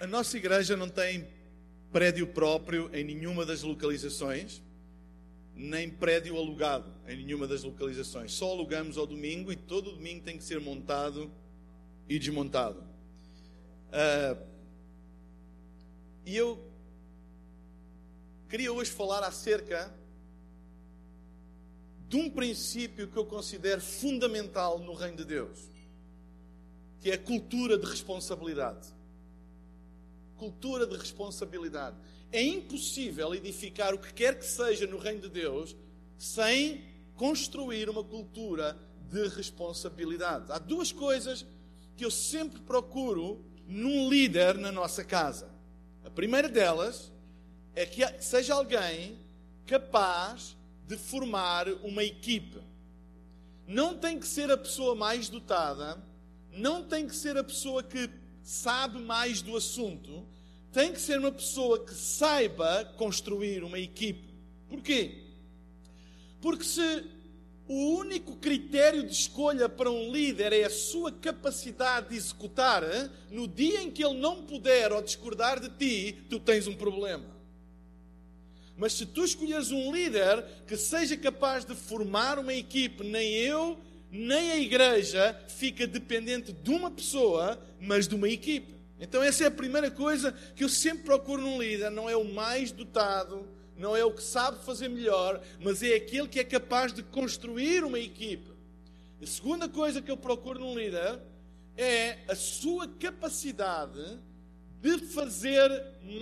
A nossa igreja não tem prédio próprio em nenhuma das localizações, nem prédio alugado em nenhuma das localizações. Só alugamos ao domingo e todo domingo tem que ser montado e desmontado. Uh, e eu queria hoje falar acerca de um princípio que eu considero fundamental no Reino de Deus, que é a cultura de responsabilidade. Cultura de responsabilidade. É impossível edificar o que quer que seja no Reino de Deus sem construir uma cultura de responsabilidade. Há duas coisas que eu sempre procuro num líder na nossa casa. A primeira delas é que seja alguém capaz de formar uma equipe. Não tem que ser a pessoa mais dotada, não tem que ser a pessoa que sabe mais do assunto, tem que ser uma pessoa que saiba construir uma equipe. Porquê? Porque se o único critério de escolha para um líder é a sua capacidade de executar, no dia em que ele não puder ou discordar de ti, tu tens um problema. Mas se tu escolheres um líder que seja capaz de formar uma equipe, nem eu, nem a igreja fica dependente de uma pessoa, mas de uma equipe. Então, essa é a primeira coisa que eu sempre procuro num líder: não é o mais dotado, não é o que sabe fazer melhor, mas é aquele que é capaz de construir uma equipe. A segunda coisa que eu procuro num líder é a sua capacidade de fazer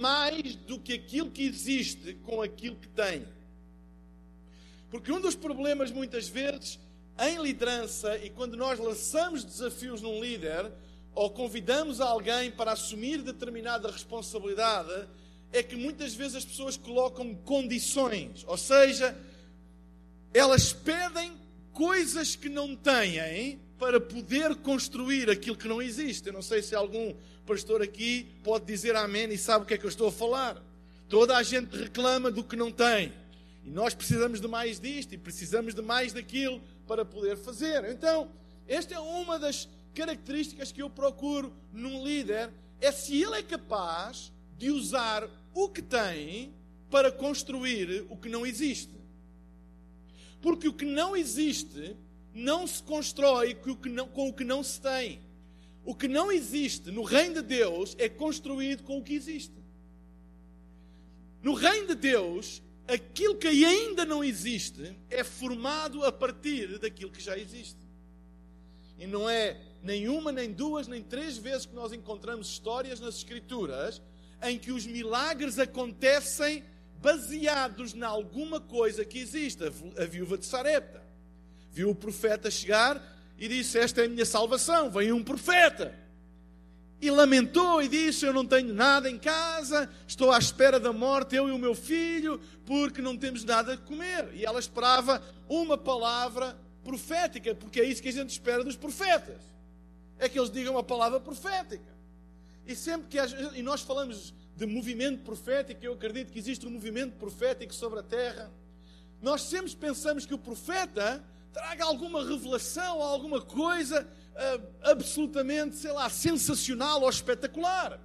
mais do que aquilo que existe com aquilo que tem. Porque um dos problemas, muitas vezes, em liderança e quando nós lançamos desafios num líder ou convidamos alguém para assumir determinada responsabilidade, é que muitas vezes as pessoas colocam condições, ou seja, elas pedem coisas que não têm para poder construir aquilo que não existe. Eu não sei se algum pastor aqui pode dizer amém e sabe o que é que eu estou a falar. Toda a gente reclama do que não tem. E nós precisamos de mais disto e precisamos de mais daquilo para poder fazer. Então, esta é uma das características que eu procuro num líder, é se ele é capaz de usar o que tem para construir o que não existe. Porque o que não existe não se constrói com o que não, se tem. O que não existe no reino de Deus é construído com o que existe. No reino de Deus, aquilo que ainda não existe é formado a partir daquilo que já existe. E não é nenhuma, nem duas, nem três vezes que nós encontramos histórias nas Escrituras em que os milagres acontecem baseados em alguma coisa que existe. A viúva de Sarepta viu o profeta chegar e disse: Esta é a minha salvação. Vem um profeta. E lamentou e disse: Eu não tenho nada em casa, estou à espera da morte, eu e o meu filho, porque não temos nada a comer. E ela esperava uma palavra profética, porque é isso que a gente espera dos profetas. É que eles digam uma palavra profética. E sempre que e nós falamos de movimento profético, eu acredito que existe um movimento profético sobre a terra. Nós sempre pensamos que o profeta traga alguma revelação, alguma coisa uh, absolutamente, sei lá, sensacional ou espetacular.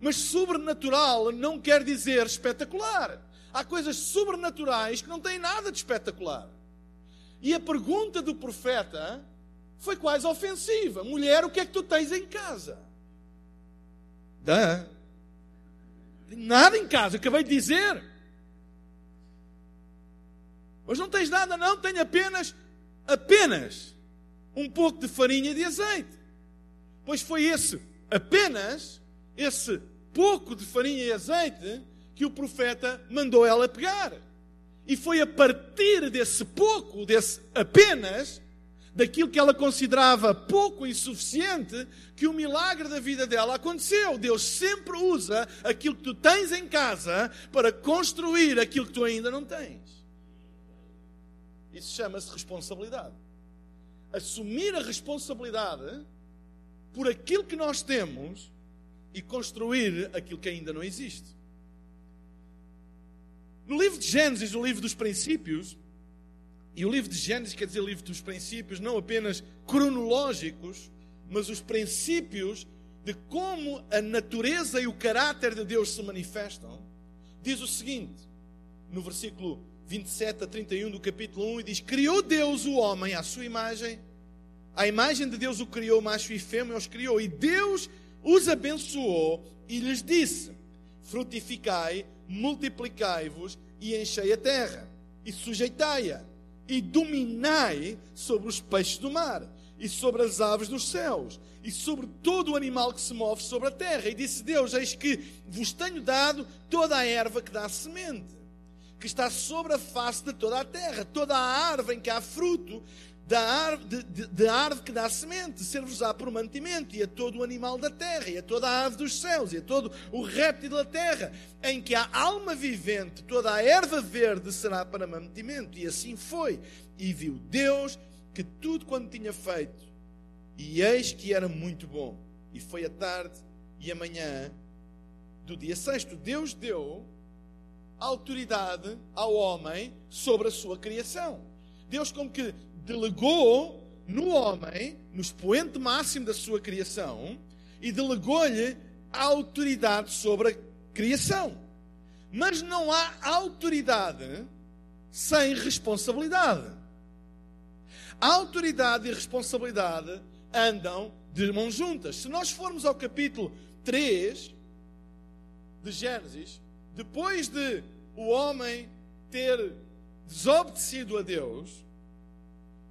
Mas sobrenatural não quer dizer espetacular. Há coisas sobrenaturais que não têm nada de espetacular. E a pergunta do profeta foi quase ofensiva: mulher, o que é que tu tens em casa? Dã. Nada em casa, acabei de dizer. Mas não tens nada, não, tenho apenas apenas um pouco de farinha de azeite. Pois foi esse, apenas esse pouco de farinha e azeite que o profeta mandou ela pegar. E foi a partir desse pouco, desse apenas, daquilo que ela considerava pouco e insuficiente, que o milagre da vida dela aconteceu. Deus sempre usa aquilo que tu tens em casa para construir aquilo que tu ainda não tens. Isso chama-se responsabilidade. Assumir a responsabilidade por aquilo que nós temos e construir aquilo que ainda não existe. No livro de Gênesis, o livro dos princípios, e o livro de Gênesis quer dizer livro dos princípios, não apenas cronológicos, mas os princípios de como a natureza e o caráter de Deus se manifestam, diz o seguinte, no versículo 27 a 31 do capítulo 1, e diz: Criou Deus o homem à sua imagem, a imagem de Deus o criou, macho e fêmea os criou, e Deus os abençoou e lhes disse: Frutificai, multiplicai-vos e enchei a terra, e sujeitai-a, e dominai sobre os peixes do mar, e sobre as aves dos céus, e sobre todo o animal que se move sobre a terra. E disse Deus: Eis que vos tenho dado toda a erva que dá semente, que está sobre a face de toda a terra, toda a árvore em que há fruto, da árvore, de, de, árvore que dá semente, ser-vos-á por mantimento, e a todo o animal da terra, e a toda a ave dos céus, e a todo o réptil da terra, em que há alma vivente, toda a erva verde será para mantimento. E assim foi. E viu Deus que tudo quanto tinha feito, e eis que era muito bom. E foi a tarde e a manhã do dia sexto. Deus deu autoridade ao homem sobre a sua criação. Deus, como que delegou no homem, no expoente máximo da sua criação, e delegou-lhe a autoridade sobre a criação. Mas não há autoridade sem responsabilidade. A autoridade e responsabilidade andam de mãos juntas. Se nós formos ao capítulo 3 de Gênesis, depois de o homem ter desobedecido a Deus,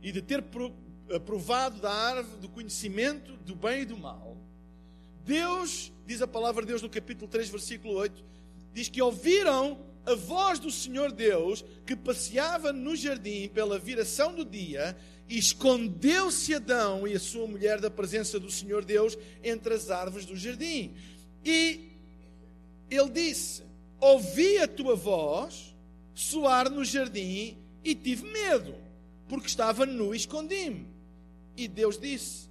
e de ter provado da árvore do conhecimento do bem e do mal, Deus, diz a palavra de Deus no capítulo 3, versículo 8, diz que ouviram a voz do Senhor Deus que passeava no jardim pela viração do dia e escondeu-se Adão e a sua mulher da presença do Senhor Deus entre as árvores do jardim. E ele disse: Ouvi a tua voz soar no jardim e tive medo porque estava nu e escondi-me. E Deus disse: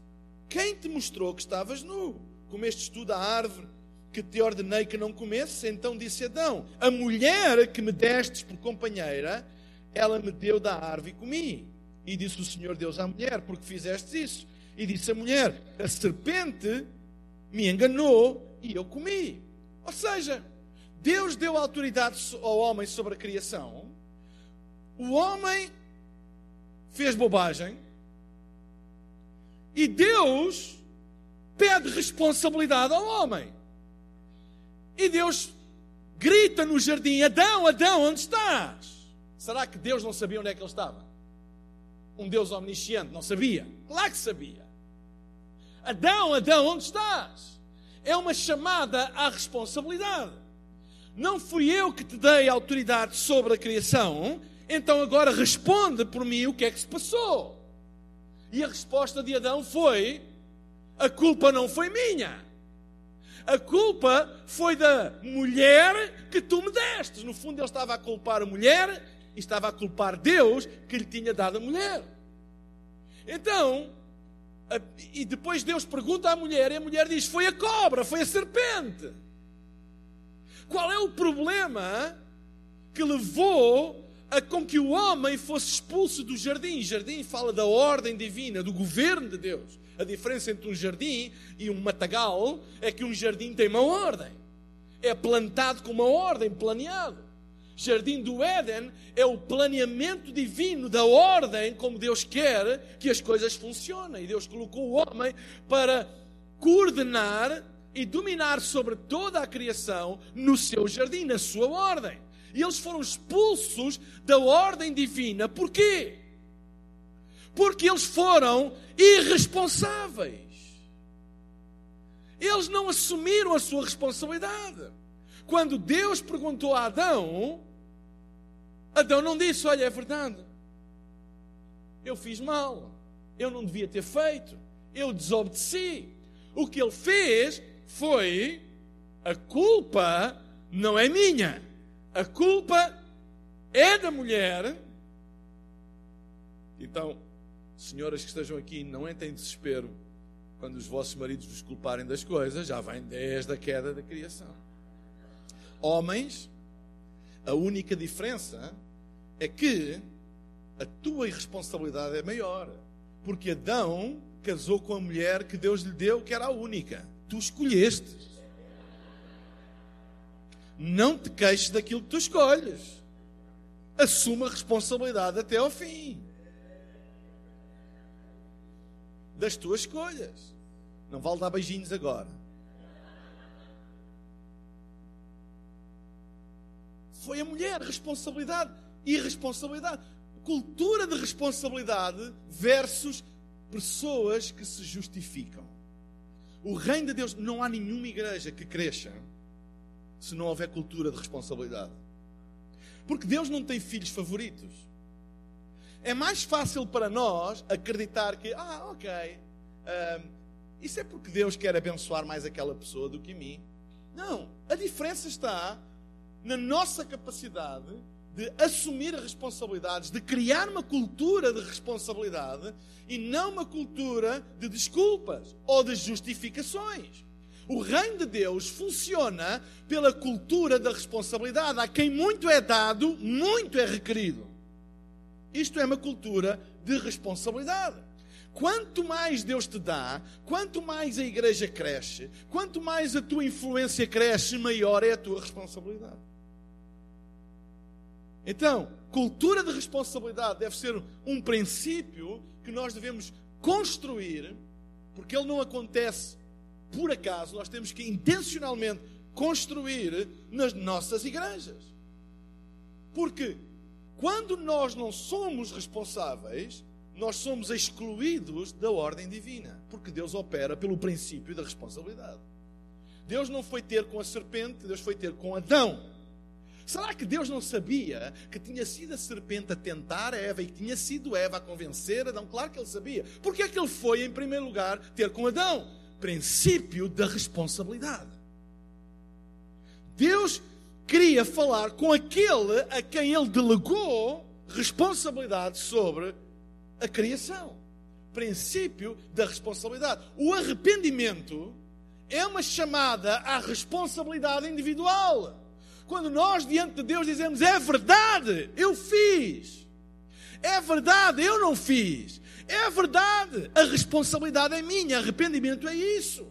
Quem te mostrou que estavas nu? Comestes tu da árvore que te ordenei que não comesses? Então disse Adão: A mulher que me destes por companheira, ela me deu da árvore e comi. E disse o Senhor Deus à mulher: Porque fizeste isso? E disse a mulher: A serpente me enganou e eu comi. Ou seja, Deus deu autoridade ao homem sobre a criação. O homem fez bobagem. E Deus pede responsabilidade ao homem. E Deus grita no jardim: Adão, Adão, onde estás? Será que Deus não sabia onde é que ele estava? Um Deus omnisciente não sabia? Claro que sabia. Adão, Adão, onde estás? É uma chamada à responsabilidade. Não fui eu que te dei autoridade sobre a criação, então agora responde por mim o que é que se passou. E a resposta de Adão foi: a culpa não foi minha. A culpa foi da mulher que tu me destes. No fundo, ele estava a culpar a mulher e estava a culpar Deus que lhe tinha dado a mulher. Então, a, e depois Deus pergunta à mulher e a mulher diz: Foi a cobra, foi a serpente. Qual é o problema que levou a com que o homem fosse expulso do jardim. Jardim fala da ordem divina, do governo de Deus. A diferença entre um jardim e um matagal é que um jardim tem uma ordem. É plantado com uma ordem, planeado. Jardim do Éden é o planeamento divino da ordem como Deus quer que as coisas funcionem. E Deus colocou o homem para coordenar e dominar sobre toda a criação no seu jardim, na sua ordem. E eles foram expulsos da ordem divina. Porquê? Porque eles foram irresponsáveis. Eles não assumiram a sua responsabilidade. Quando Deus perguntou a Adão, Adão não disse: Olha, é verdade, eu fiz mal, eu não devia ter feito, eu desobedeci. O que ele fez foi: a culpa não é minha, a culpa é da mulher. Então, senhoras que estejam aqui, não entrem em desespero quando os vossos maridos vos culparem das coisas, já vem desde a queda da criação. Homens, a única diferença é que a tua irresponsabilidade é maior. Porque Adão casou com a mulher que Deus lhe deu, que era a única. Tu escolheste. Não te queixes daquilo que tu escolhes. Assuma a responsabilidade até ao fim. Das tuas escolhas. Não vale dar beijinhos agora. Foi a mulher, responsabilidade, irresponsabilidade. Cultura de responsabilidade versus pessoas que se justificam. O reino de Deus, não há nenhuma igreja que cresça se não houver cultura de responsabilidade. Porque Deus não tem filhos favoritos. É mais fácil para nós acreditar que, ah, ok, uh, isso é porque Deus quer abençoar mais aquela pessoa do que mim. Não, a diferença está na nossa capacidade de assumir responsabilidades, de criar uma cultura de responsabilidade e não uma cultura de desculpas ou de justificações. O reino de Deus funciona pela cultura da responsabilidade. A quem muito é dado, muito é requerido. Isto é uma cultura de responsabilidade. Quanto mais Deus te dá, quanto mais a igreja cresce, quanto mais a tua influência cresce, maior é a tua responsabilidade. Então, cultura de responsabilidade deve ser um princípio que nós devemos construir, porque ele não acontece por acaso, nós temos que intencionalmente construir nas nossas igrejas. Porque quando nós não somos responsáveis, nós somos excluídos da ordem divina, porque Deus opera pelo princípio da responsabilidade. Deus não foi ter com a serpente, Deus foi ter com Adão. Será que Deus não sabia que tinha sido a serpente a tentar Eva e que tinha sido Eva a convencer Adão? Claro que ele sabia. Por que é que ele foi, em primeiro lugar, ter com Adão? Princípio da responsabilidade. Deus queria falar com aquele a quem ele delegou responsabilidade sobre a criação. Princípio da responsabilidade. O arrependimento é uma chamada à responsabilidade individual. Quando nós diante de Deus dizemos é verdade, eu fiz. É verdade, eu não fiz. É verdade, a responsabilidade é minha, arrependimento é isso.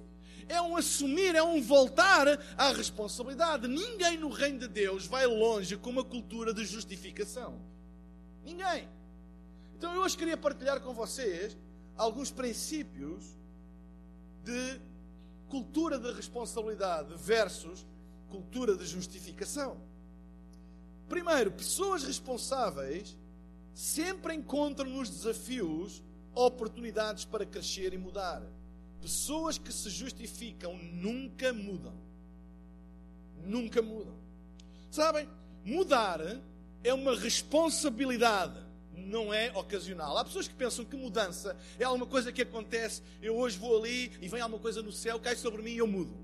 É um assumir, é um voltar à responsabilidade. Ninguém no reino de Deus vai longe com uma cultura de justificação. Ninguém. Então eu hoje queria partilhar com vocês alguns princípios de cultura de responsabilidade versus cultura de justificação. Primeiro, pessoas responsáveis sempre encontram nos desafios oportunidades para crescer e mudar. Pessoas que se justificam nunca mudam. Nunca mudam. Sabem, mudar é uma responsabilidade não é ocasional. Há pessoas que pensam que mudança é alguma coisa que acontece, eu hoje vou ali e vem alguma coisa no céu, cai sobre mim e eu mudo.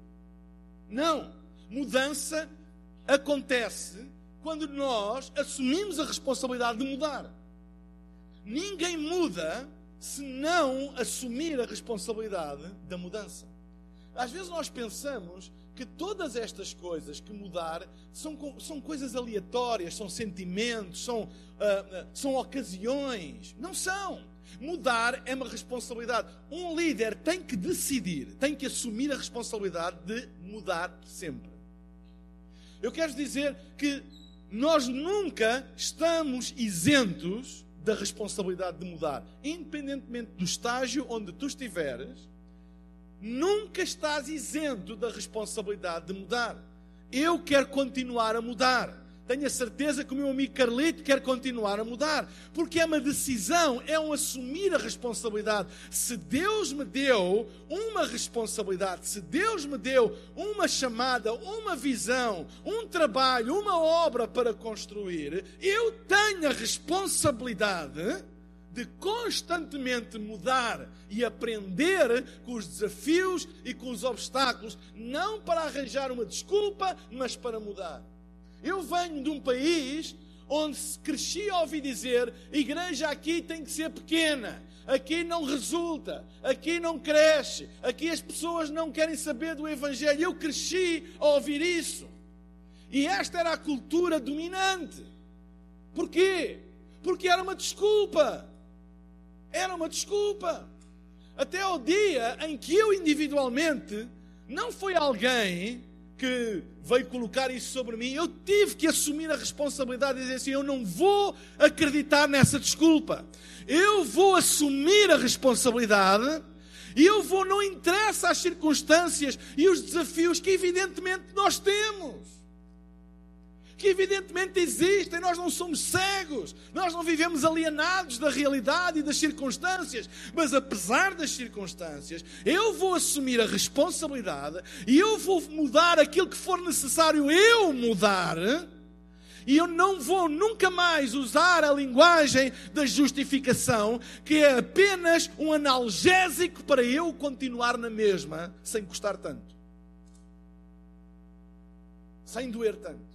Não. Mudança acontece quando nós assumimos a responsabilidade de mudar. Ninguém muda se não assumir a responsabilidade da mudança. Às vezes nós pensamos que todas estas coisas que mudar são, são coisas aleatórias, são sentimentos, são, uh, são ocasiões. Não são. Mudar é uma responsabilidade. Um líder tem que decidir, tem que assumir a responsabilidade de mudar sempre. Eu quero dizer que nós nunca estamos isentos da responsabilidade de mudar, independentemente do estágio onde tu estiveres Nunca estás isento da responsabilidade de mudar. Eu quero continuar a mudar. Tenho a certeza que o meu amigo Carlito quer continuar a mudar, porque é uma decisão, é um assumir a responsabilidade. Se Deus me deu uma responsabilidade, se Deus me deu uma chamada, uma visão, um trabalho, uma obra para construir, eu tenho a responsabilidade de constantemente mudar e aprender com os desafios e com os obstáculos, não para arranjar uma desculpa, mas para mudar. Eu venho de um país onde cresci a ouvir dizer: igreja aqui tem que ser pequena, aqui não resulta, aqui não cresce, aqui as pessoas não querem saber do Evangelho. Eu cresci a ouvir isso. E esta era a cultura dominante. Porquê? Porque era uma desculpa. Era uma desculpa. Até ao dia em que eu individualmente não foi alguém que veio colocar isso sobre mim, eu tive que assumir a responsabilidade e dizer assim: eu não vou acreditar nessa desculpa. Eu vou assumir a responsabilidade e eu vou, não interessa as circunstâncias e os desafios que evidentemente nós temos que evidentemente existem, nós não somos cegos, nós não vivemos alienados da realidade e das circunstâncias, mas apesar das circunstâncias, eu vou assumir a responsabilidade e eu vou mudar aquilo que for necessário eu mudar. E eu não vou nunca mais usar a linguagem da justificação, que é apenas um analgésico para eu continuar na mesma, sem custar tanto. Sem doer tanto.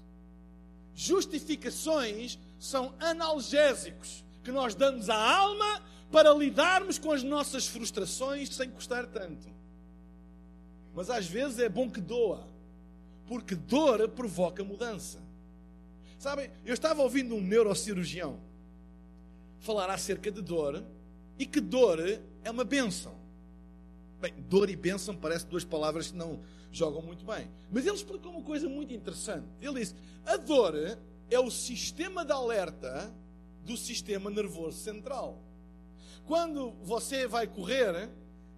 Justificações são analgésicos que nós damos à alma para lidarmos com as nossas frustrações sem custar tanto. Mas às vezes é bom que doa, porque dor provoca mudança. Sabem, eu estava ouvindo um neurocirurgião falar acerca de dor e que dor é uma benção. Bem, dor e bênção parecem duas palavras que não jogam muito bem. Mas ele explicou uma coisa muito interessante. Ele disse: a dor é o sistema de alerta do sistema nervoso central. Quando você vai correr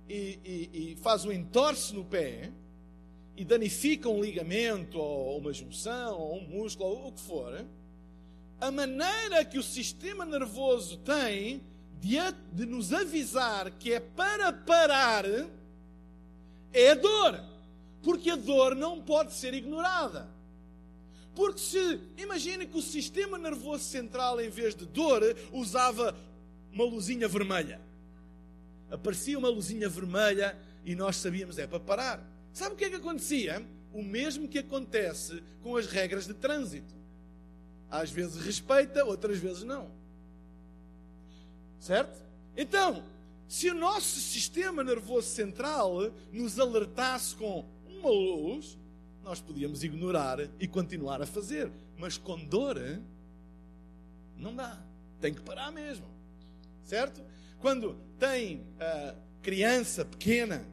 e, e, e faz um entorce no pé e danifica um ligamento ou uma junção ou um músculo ou o que for, a maneira que o sistema nervoso tem de, de nos avisar que é para parar é a dor. Porque a dor não pode ser ignorada. Porque se, imagine que o sistema nervoso central, em vez de dor, usava uma luzinha vermelha. Aparecia uma luzinha vermelha e nós sabíamos, é para parar. Sabe o que é que acontecia? O mesmo que acontece com as regras de trânsito. Às vezes respeita, outras vezes não. Certo? Então, se o nosso sistema nervoso central nos alertasse com uma luz, nós podíamos ignorar e continuar a fazer. Mas com dor, não dá. Tem que parar mesmo. Certo? Quando tem uh, criança pequena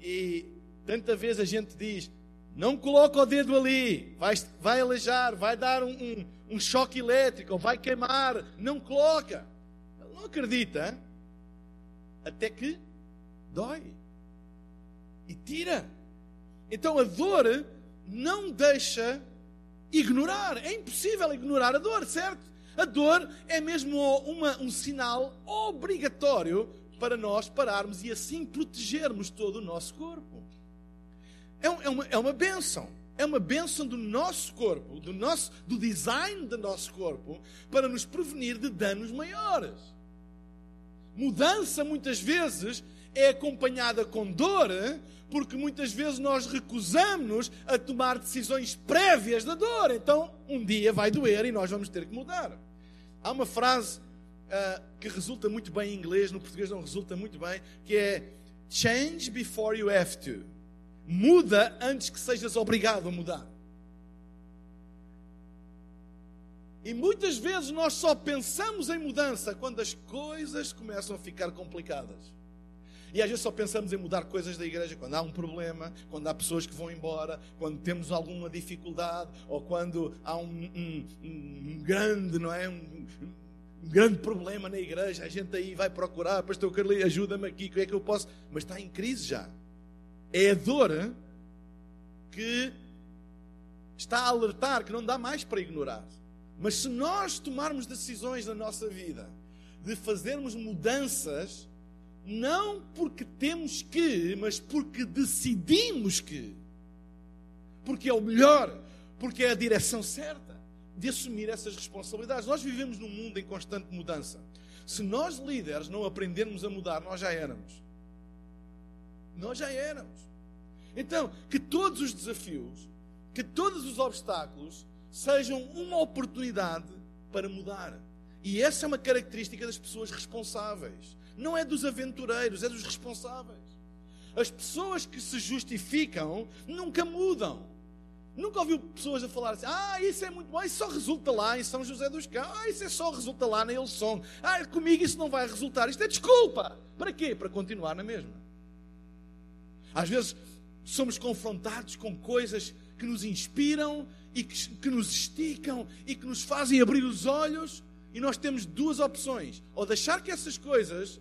e tanta vez a gente diz: não coloca o dedo ali, vai, vai aleijar, vai dar um, um, um choque elétrico, vai queimar. Não coloca. Ele não acredita até que dói e tira. Então a dor não deixa ignorar. É impossível ignorar a dor, certo? A dor é mesmo uma, um sinal obrigatório para nós pararmos e assim protegermos todo o nosso corpo. É, é, uma, é uma benção. É uma benção do nosso corpo, do, nosso, do design do nosso corpo, para nos prevenir de danos maiores. Mudança, muitas vezes, é acompanhada com dor, porque muitas vezes nós recusamos a tomar decisões prévias da dor. Então, um dia vai doer e nós vamos ter que mudar. Há uma frase uh, que resulta muito bem em inglês, no português não resulta muito bem, que é change before you have to. Muda antes que sejas obrigado a mudar. E muitas vezes nós só pensamos em mudança quando as coisas começam a ficar complicadas. E às vezes só pensamos em mudar coisas da igreja quando há um problema, quando há pessoas que vão embora, quando temos alguma dificuldade, ou quando há um, um, um grande, não é? Um, um, grande problema na igreja, a gente aí vai procurar, pastor Carli, ajuda-me aqui, o que é que eu posso? Mas está em crise já. É a dor que está a alertar que não dá mais para ignorar. Mas se nós tomarmos decisões na nossa vida de fazermos mudanças, não porque temos que, mas porque decidimos que. Porque é o melhor, porque é a direção certa de assumir essas responsabilidades. Nós vivemos num mundo em constante mudança. Se nós líderes não aprendermos a mudar, nós já éramos. Nós já éramos. Então, que todos os desafios, que todos os obstáculos sejam uma oportunidade para mudar. E essa é uma característica das pessoas responsáveis não é dos aventureiros, é dos responsáveis. As pessoas que se justificam nunca mudam. Nunca ouviu pessoas a falar assim: ah, isso é muito bom, isso só resulta lá em São José dos Campos, ah, isso é só resulta lá na Ilson, ah, comigo isso não vai resultar, isto é desculpa. Para quê? Para continuar na mesma. Às vezes somos confrontados com coisas que nos inspiram e que, que nos esticam e que nos fazem abrir os olhos, e nós temos duas opções: ou deixar que essas coisas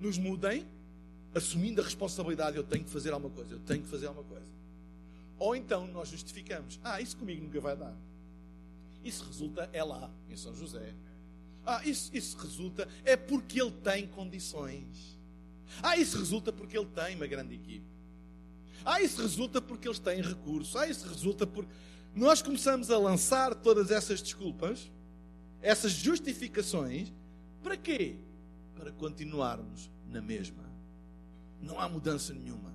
nos mudem, assumindo a responsabilidade, eu tenho que fazer alguma coisa, eu tenho que fazer alguma coisa. Ou então nós justificamos: ah, isso comigo nunca vai dar. Isso resulta é lá, em São José. Ah, isso, isso resulta é porque ele tem condições. Ah, isso resulta porque ele tem uma grande equipe. Ah, isso resulta porque eles têm recursos. Ah, isso resulta porque. Nós começamos a lançar todas essas desculpas, essas justificações, para quê? Para continuarmos na mesma. Não há mudança nenhuma.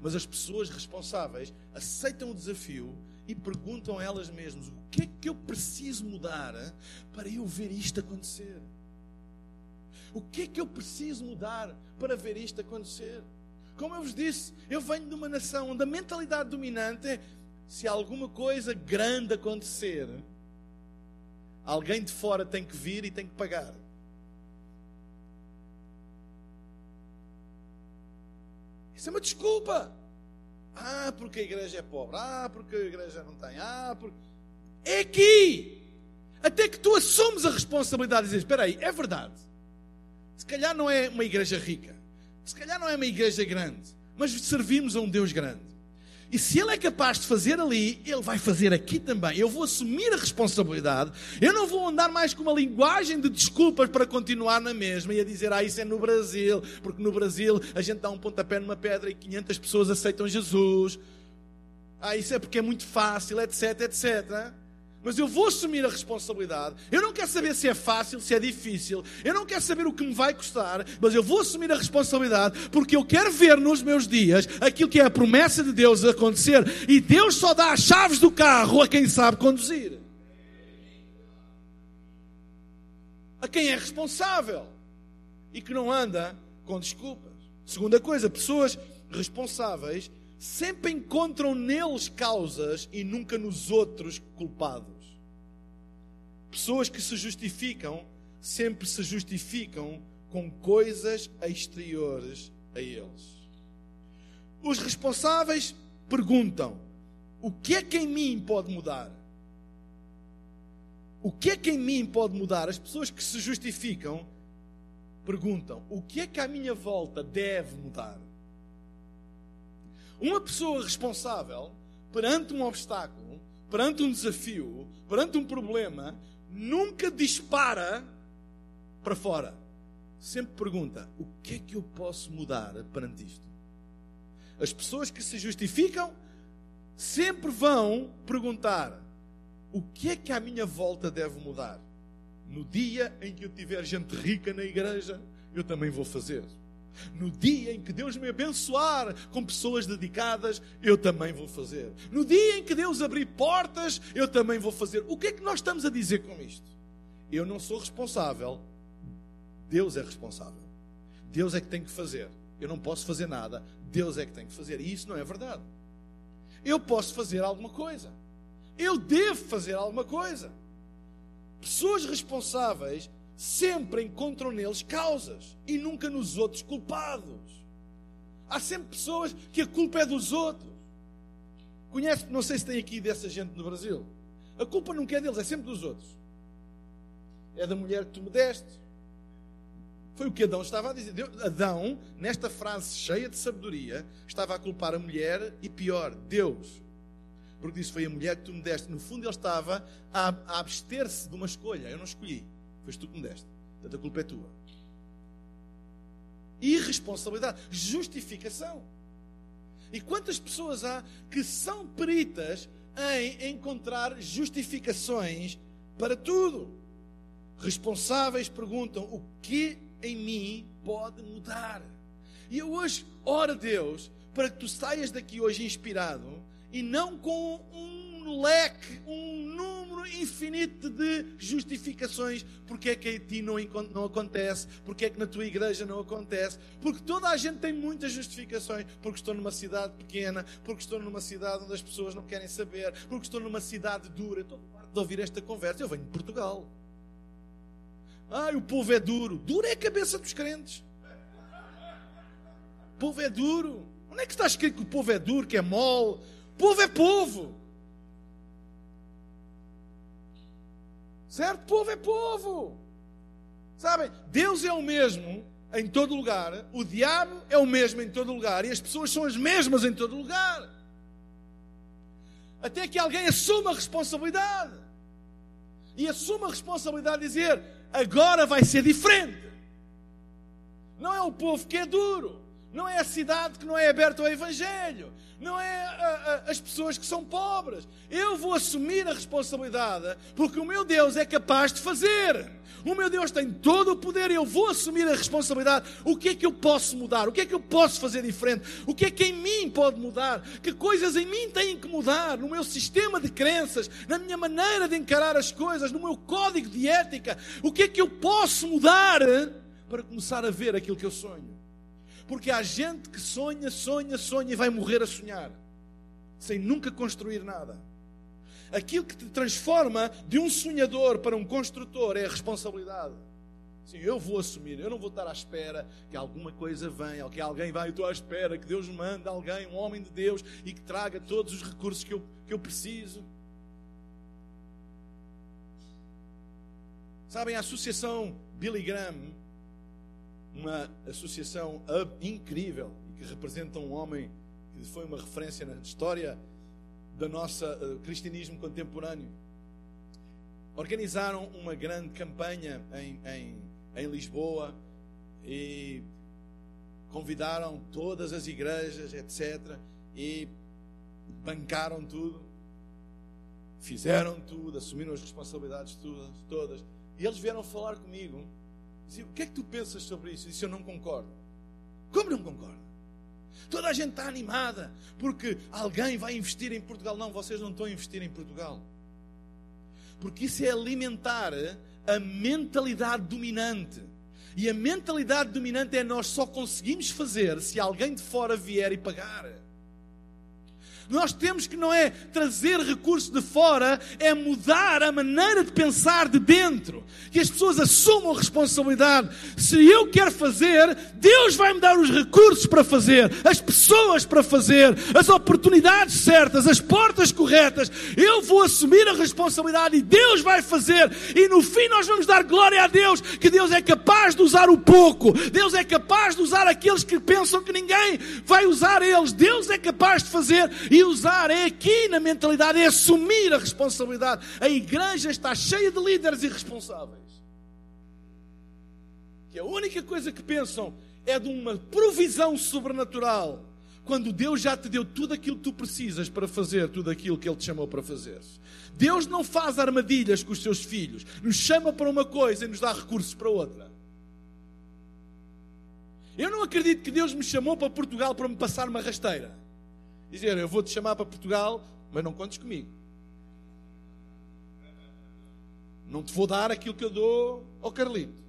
Mas as pessoas responsáveis aceitam o desafio e perguntam a elas mesmas: o que é que eu preciso mudar para eu ver isto acontecer? O que é que eu preciso mudar para ver isto acontecer? Como eu vos disse, eu venho de uma nação onde a mentalidade dominante é: se alguma coisa grande acontecer, alguém de fora tem que vir e tem que pagar. Isso é uma desculpa. Ah, porque a igreja é pobre. Ah, porque a igreja não tem. Ah, porque. É aqui! Até que tu assumes a responsabilidade e dizes: Espera aí, é verdade. Se calhar não é uma igreja rica. Se calhar não é uma igreja grande. Mas servimos a um Deus grande. E se Ele é capaz de fazer ali, Ele vai fazer aqui também. Eu vou assumir a responsabilidade. Eu não vou andar mais com uma linguagem de desculpas para continuar na mesma e a dizer, ah, isso é no Brasil, porque no Brasil a gente dá um pontapé numa pedra e 500 pessoas aceitam Jesus. Ah, isso é porque é muito fácil, etc, etc mas eu vou assumir a responsabilidade. Eu não quero saber se é fácil, se é difícil. Eu não quero saber o que me vai custar, mas eu vou assumir a responsabilidade porque eu quero ver nos meus dias aquilo que é a promessa de Deus acontecer. E Deus só dá as chaves do carro a quem sabe conduzir. A quem é responsável e que não anda com desculpas. Segunda coisa, pessoas responsáveis sempre encontram neles causas e nunca nos outros culpados. Pessoas que se justificam sempre se justificam com coisas exteriores a eles. Os responsáveis perguntam: o que é que em mim pode mudar? O que é que em mim pode mudar? As pessoas que se justificam perguntam: o que é que à minha volta deve mudar? Uma pessoa responsável perante um obstáculo, perante um desafio, perante um problema, nunca dispara para fora. Sempre pergunta: o que é que eu posso mudar perante isto? As pessoas que se justificam sempre vão perguntar: o que é que à minha volta deve mudar? No dia em que eu tiver gente rica na igreja, eu também vou fazer. No dia em que Deus me abençoar com pessoas dedicadas, eu também vou fazer. No dia em que Deus abrir portas, eu também vou fazer. O que é que nós estamos a dizer com isto? Eu não sou responsável, Deus é responsável. Deus é que tem que fazer. Eu não posso fazer nada, Deus é que tem que fazer. E isso não é verdade. Eu posso fazer alguma coisa. Eu devo fazer alguma coisa. Pessoas responsáveis sempre encontram neles causas e nunca nos outros culpados. Há sempre pessoas que a culpa é dos outros. Conhece, não sei se tem aqui dessa gente no Brasil. A culpa nunca é deles, é sempre dos outros. É da mulher que tu me deste. Foi o que Adão estava a dizer. Adão, nesta frase cheia de sabedoria, estava a culpar a mulher e pior, Deus. Porque disse: Foi a mulher que tu me deste. No fundo, ele estava a, abster-se de uma escolha. Eu não escolhi. Foste tu que me deste. Portanto, a culpa é tua. Irresponsabilidade. Justificação. E quantas pessoas há que são peritas em encontrar justificações para tudo? Responsáveis perguntam: o que em mim pode mudar? E eu hoje oro a Deus para que tu saias daqui hoje inspirado e não com um leque, um número infinito de justificações porque é que em ti não, não acontece, porque é que na tua igreja não acontece, porque toda a gente tem muitas justificações, porque estou numa cidade pequena, porque estou numa cidade onde as pessoas não querem saber, porque estou numa cidade dura. Estou farto de ouvir esta conversa. Eu venho de Portugal. Ai, o povo é duro. Duro é a cabeça dos crentes. O povo é duro. Onde é que está escrito que o povo é duro, que é mole? Povo é povo. Certo? Povo é povo. Sabem? Deus é o mesmo em todo lugar, o diabo é o mesmo em todo lugar e as pessoas são as mesmas em todo lugar. Até que alguém assuma a responsabilidade. E assuma a responsabilidade de dizer: agora vai ser diferente. Não é o povo que é duro, não é a cidade que não é aberta ao Evangelho, não é a, a, as pessoas que são pobres. Eu vou assumir a responsabilidade, porque o meu Deus é capaz de fazer. O meu Deus tem todo o poder e eu vou assumir a responsabilidade. O que é que eu posso mudar? O que é que eu posso fazer diferente? O que é que em mim pode mudar? Que coisas em mim têm que mudar? No meu sistema de crenças, na minha maneira de encarar as coisas, no meu código de ética. O que é que eu posso mudar para começar a ver aquilo que eu sonho? Porque há gente que sonha, sonha, sonha e vai morrer a sonhar, sem nunca construir nada. Aquilo que te transforma de um sonhador para um construtor é a responsabilidade. Sim, eu vou assumir, eu não vou estar à espera que alguma coisa venha, ou que alguém vai, eu estou à espera que Deus mande alguém, um homem de Deus, e que traga todos os recursos que eu, que eu preciso. Sabem, a associação Billy Graham uma associação incrível e que representa um homem que foi uma referência na história da nossa uh, cristianismo contemporâneo. Organizaram uma grande campanha em, em, em Lisboa e convidaram todas as igrejas, etc. E bancaram tudo, fizeram tudo, assumiram as responsabilidades todas, todas. E eles vieram falar comigo Dizia, o que é que tu pensas sobre isso? Disse, eu não concordo. Como não concordo? Toda a gente está animada porque alguém vai investir em Portugal. Não, vocês não estão a investir em Portugal. Porque isso é alimentar a mentalidade dominante. E a mentalidade dominante é nós só conseguimos fazer se alguém de fora vier e pagar. Nós temos que não é trazer recursos de fora, é mudar a maneira de pensar de dentro. Que as pessoas assumam a responsabilidade. Se eu quero fazer, Deus vai me dar os recursos para fazer, as pessoas para fazer, as oportunidades certas, as portas corretas. Eu vou assumir a responsabilidade e Deus vai fazer. E no fim nós vamos dar glória a Deus, que Deus é capaz de usar o pouco. Deus é capaz de usar aqueles que pensam que ninguém vai usar eles. Deus é capaz de fazer e usar é aqui na mentalidade, é assumir a responsabilidade. A igreja está cheia de líderes irresponsáveis. Que a única coisa que pensam é de uma provisão sobrenatural. Quando Deus já te deu tudo aquilo que tu precisas para fazer tudo aquilo que Ele te chamou para fazer. Deus não faz armadilhas com os seus filhos, nos chama para uma coisa e nos dá recursos para outra. Eu não acredito que Deus me chamou para Portugal para me passar uma rasteira dizer: Eu vou te chamar para Portugal, mas não contes comigo. Não te vou dar aquilo que eu dou ao Carlito.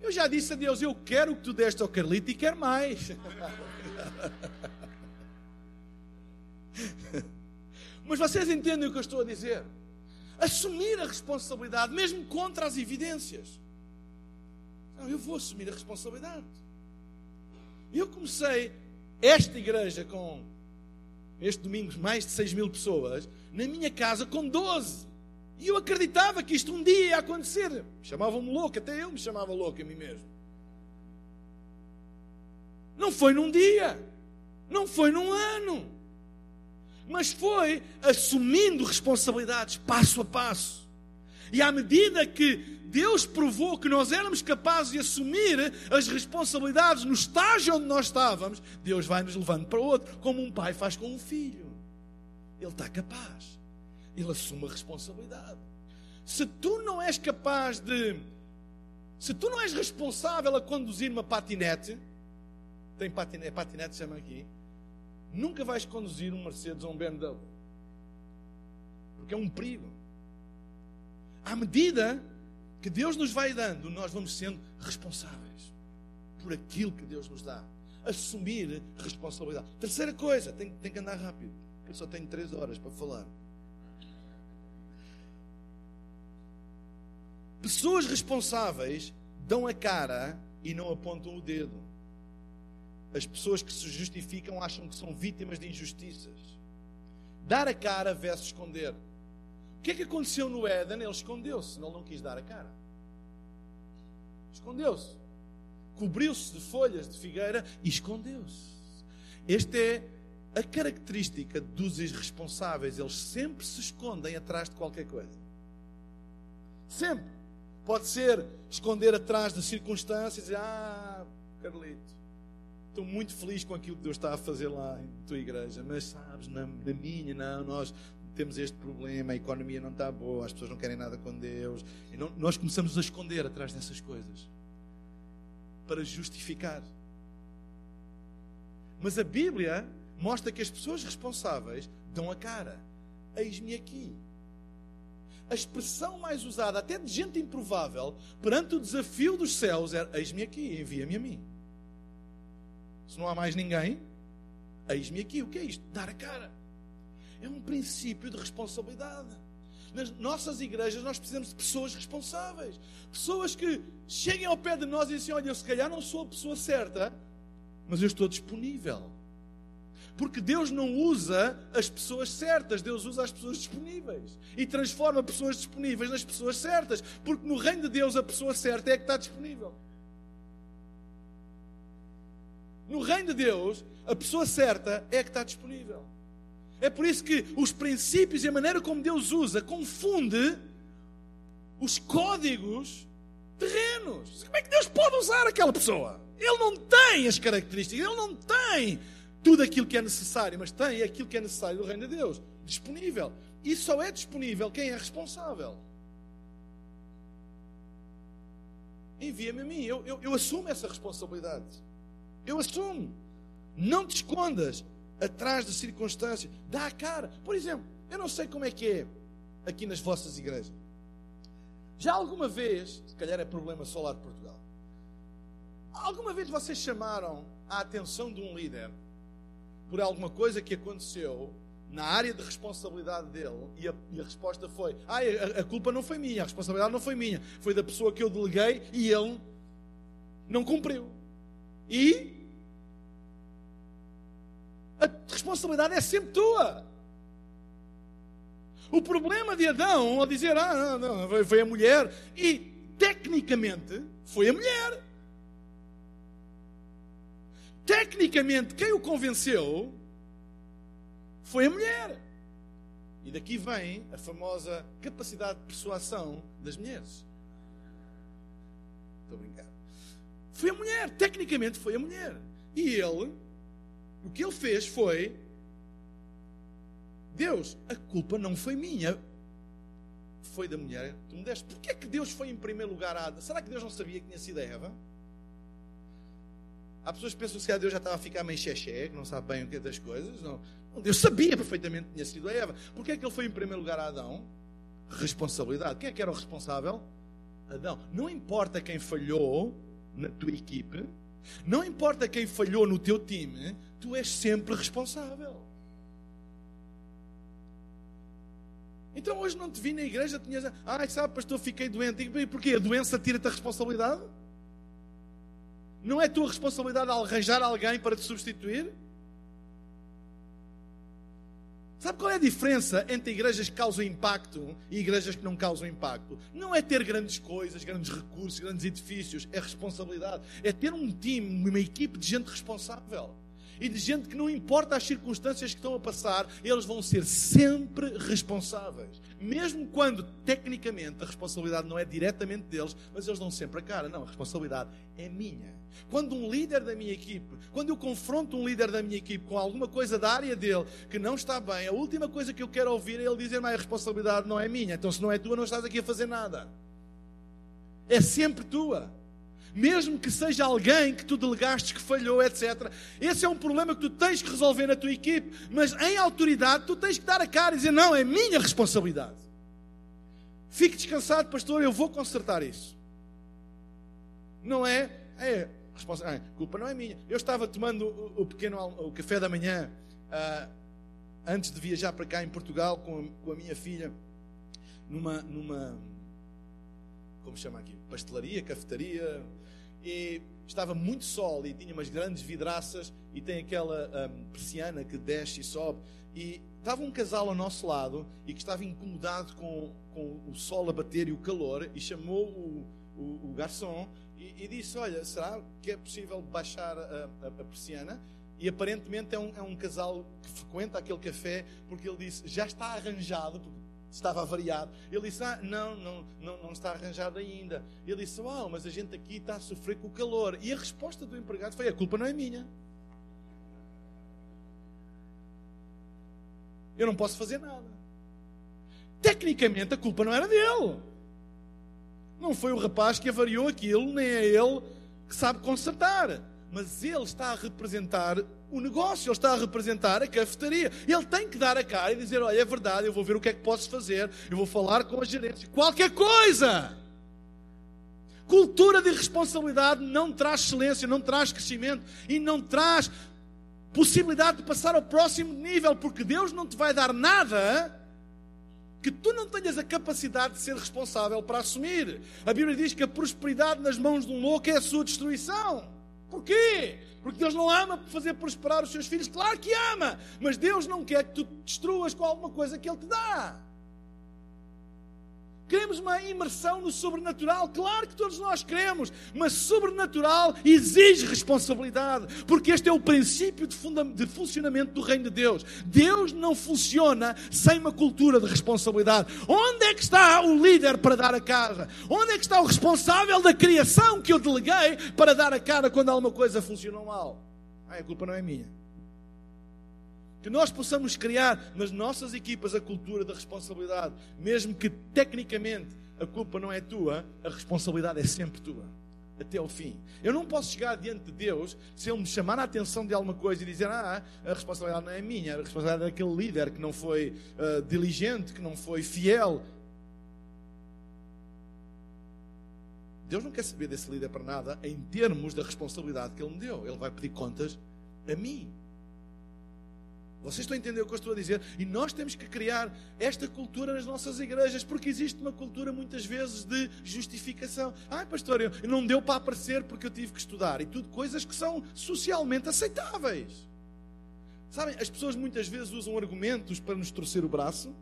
Eu já disse a Deus: Eu quero o que tu deste ao Carlito e quero mais. Mas vocês entendem o que eu estou a dizer? Assumir a responsabilidade, mesmo contra as evidências. Não, eu vou assumir a responsabilidade. Eu comecei esta igreja com este domingo mais de 6 mil pessoas, na minha casa com 12. E eu acreditava que isto um dia ia acontecer. Chamavam-me louco, até eu me chamava louco a mim mesmo. Não foi num dia, não foi num ano, mas foi assumindo responsabilidades passo a passo. E à medida que Deus provou que nós éramos capazes de assumir as responsabilidades no estágio onde nós estávamos, Deus vai nos levando para outro, como um pai faz com um filho. Ele está capaz. Ele assume a responsabilidade. Se tu não és capaz de. Se tu não és responsável a conduzir uma patinete, tem patinete, patinete chama aqui, nunca vais conduzir um Mercedes ou um BMW. Porque é um perigo. À medida que Deus nos vai dando, nós vamos sendo responsáveis por aquilo que Deus nos dá. Assumir responsabilidade. Terceira coisa, tem, tem que andar rápido, eu só tenho três horas para falar. Pessoas responsáveis dão a cara e não apontam o dedo. as pessoas que se justificam acham que são vítimas de injustiças. Dar a cara versus esconder. O que é que aconteceu no Éden? Ele escondeu-se, ele não quis dar a cara. Escondeu-se. Cobriu-se de folhas de figueira e escondeu-se. Esta é a característica dos irresponsáveis. Eles sempre se escondem atrás de qualquer coisa. Sempre. Pode ser esconder atrás das circunstâncias e dizer: Ah, Carlito, estou muito feliz com aquilo que Deus está a fazer lá em tua igreja, mas sabes, na, na minha, não, nós temos este problema, a economia não está boa, as pessoas não querem nada com Deus. E não, nós começamos a esconder atrás dessas coisas para justificar. Mas a Bíblia mostra que as pessoas responsáveis dão a cara. Eis-me aqui. A expressão mais usada, até de gente improvável, perante o desafio dos céus, é: Eis-me aqui, envia-me a mim. Se não há mais ninguém, eis-me aqui. O que é isto? Dar a cara. É um princípio de responsabilidade. Nas nossas igrejas nós precisamos de pessoas responsáveis. Pessoas que cheguem ao pé de nós e dizem: Olha, eu se calhar não sou a pessoa certa, mas eu estou disponível. Porque Deus não usa as pessoas certas, Deus usa as pessoas disponíveis. E transforma pessoas disponíveis nas pessoas certas. Porque no reino de Deus a pessoa certa é que está disponível. No reino de Deus, a pessoa certa é que está disponível. É por isso que os princípios e a maneira como Deus usa confunde os códigos terrenos. Como é que Deus pode usar aquela pessoa? Ele não tem as características, ele não tem tudo aquilo que é necessário, mas tem aquilo que é necessário do reino de Deus disponível. E só é disponível quem é responsável. Envia-me a mim, eu, eu, eu assumo essa responsabilidade. Eu assumo. Não te escondas atrás das circunstâncias. Dá a cara. Por exemplo, eu não sei como é que é aqui nas vossas igrejas. Já alguma vez, se calhar é problema lá de Portugal, alguma vez vocês chamaram a atenção de um líder por alguma coisa que aconteceu na área de responsabilidade dele e a, e a resposta foi: ah, a, a, culpa não foi minha, a responsabilidade não foi minha, foi da pessoa que eu deleguei e ele não cumpriu. E a responsabilidade é sempre tua. O problema de Adão, ao dizer, ah, não, não, foi a mulher, e tecnicamente foi a mulher. Tecnicamente, quem o convenceu foi a mulher. E daqui vem a famosa capacidade de persuasão das mulheres. Estou a brincar. Foi a mulher, tecnicamente foi a mulher. E ele o que ele fez foi: Deus, a culpa não foi minha, foi da mulher que tu me deste. Porquê é que Deus foi em primeiro lugar a Ada? Será que Deus não sabia que tinha sido a Eva? Há pessoas que pensam que Deus já estava a ficar meio xexé, que não sabe bem o que é das coisas. Não. Deus sabia perfeitamente que tinha sido a Eva. Porquê é que ele foi em primeiro lugar a Adão? Responsabilidade. Quem é que era o responsável? Adão. Não importa quem falhou na tua equipe, não importa quem falhou no teu time, tu és sempre responsável. Então hoje não te vi na igreja, tinhas. Ai, sabe, pastor, fiquei doente. E porquê? A doença tira-te a responsabilidade? Não é tua responsabilidade arranjar alguém para te substituir? Sabe qual é a diferença entre igrejas que causam impacto e igrejas que não causam impacto? Não é ter grandes coisas, grandes recursos, grandes edifícios, é responsabilidade. É ter um time, uma equipe de gente responsável e de gente que não importa as circunstâncias que estão a passar, eles vão ser sempre responsáveis. Mesmo quando, tecnicamente, a responsabilidade não é diretamente deles, mas eles dão sempre a cara. Não, a responsabilidade é minha. Quando um líder da minha equipe, quando eu confronto um líder da minha equipe com alguma coisa da área dele que não está bem, a última coisa que eu quero ouvir é ele dizer: Mas a responsabilidade não é minha. Então, se não é tua, não estás aqui a fazer nada. É sempre tua mesmo que seja alguém que tu delegaste que falhou, etc. Esse é um problema que tu tens que resolver na tua equipe, mas em autoridade tu tens que dar a cara e dizer: não, é minha responsabilidade. Fique descansado, pastor, eu vou consertar isso. Não é, é, a é, culpa não é minha. Eu estava tomando o, pequeno o café da manhã uh, antes de viajar para cá em Portugal com a, com a minha filha numa, numa como chama aqui, pastelaria, cafetaria, e estava muito sol e tinha umas grandes vidraças e tem aquela um, persiana que desce e sobe. E estava um casal ao nosso lado e que estava incomodado com, com o sol a bater e o calor e chamou o, o, o garçom e, e, disse: Olha, será que é possível baixar a, a, a persiana? E aparentemente é um, é um casal que frequenta aquele café porque ele disse: Já está arranjado, porque estava avariado. Ele disse: Ah, não, não, não, não está arranjado ainda. Ele disse: Uau, mas a gente aqui está a sofrer com o calor. E a resposta do empregado foi: A culpa não é minha. Eu não posso fazer nada. Tecnicamente, a culpa não era dele. Não foi o rapaz que avariou aquilo, nem é ele que sabe consertar. Mas ele está a representar o negócio, ele está a representar a cafetaria. Ele tem que dar a cara e dizer: Olha, é verdade, eu vou ver o que é que posso fazer, eu vou falar com a gerência, qualquer coisa. Cultura de responsabilidade não traz excelência, não traz crescimento e não traz possibilidade de passar ao próximo nível, porque Deus não te vai dar nada que tu não tenhas a capacidade de ser responsável para assumir. A Bíblia diz que a prosperidade nas mãos de um louco é a sua destruição. Porquê? Porque Deus não ama fazer prosperar os seus filhos. Claro que ama, mas Deus não quer que tu destruas com alguma coisa que Ele te dá. Queremos uma imersão no sobrenatural? Claro que todos nós queremos, mas sobrenatural exige responsabilidade, porque este é o princípio de, de, funcionamento do reino de Deus. Deus não funciona sem uma cultura de responsabilidade. Onde é que está o líder para dar a cara? Onde é que está o responsável da criação que eu deleguei para dar a cara quando alguma coisa funcionou mal? Ah, a culpa não é minha. Que nós possamos criar nas nossas equipas a cultura da responsabilidade, mesmo que tecnicamente a culpa não é tua, a responsabilidade é sempre tua, até ao fim. Eu não posso chegar diante de Deus se Ele me chamar a atenção de alguma coisa e dizer: Ah, a responsabilidade não é minha, a responsabilidade é daquele líder que não foi uh, diligente, que não foi fiel. Deus não quer saber desse líder para nada em termos da responsabilidade que Ele me deu. Ele vai pedir contas a mim. Vocês estão a entender o que eu estou a dizer? E nós temos que criar esta cultura nas nossas igrejas, porque existe uma cultura muitas vezes de justificação. Ai, pastor, eu não deu para aparecer porque eu tive que estudar. E tudo coisas que são socialmente aceitáveis. Sabem, as pessoas muitas vezes usam argumentos para nos torcer o braço.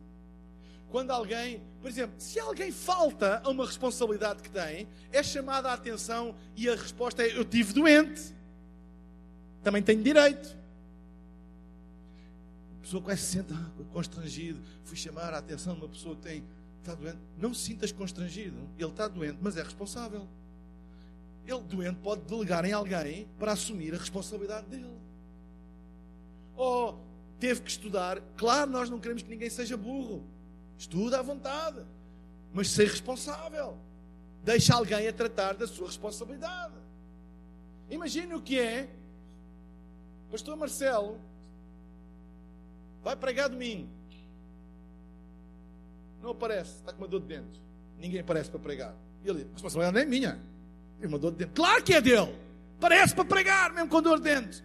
Quando alguém, por exemplo, se alguém falta a uma responsabilidade que tem, é chamada a atenção e a resposta é: Eu tive doente. Também tenho direito pessoa quase se sente ah, constrangido. Fui chamar a atenção de uma pessoa que tem, está doente. Não se sintas constrangido. Ele está doente, mas é responsável. Ele doente pode delegar em alguém para assumir a responsabilidade dele. Ou oh, teve que estudar. Claro, nós não queremos que ninguém seja burro. Estuda à vontade. Mas ser responsável. Deixa alguém a tratar da sua responsabilidade. Imagine o que é. Pastor Marcelo Vai pregar domingo. Não aparece, está com uma dor de dentes. Ninguém aparece para pregar. E ele, a responsabilidade não é minha. Tem uma dor de dentes. Claro que é dele. Parece para pregar, mesmo com dor de dentes.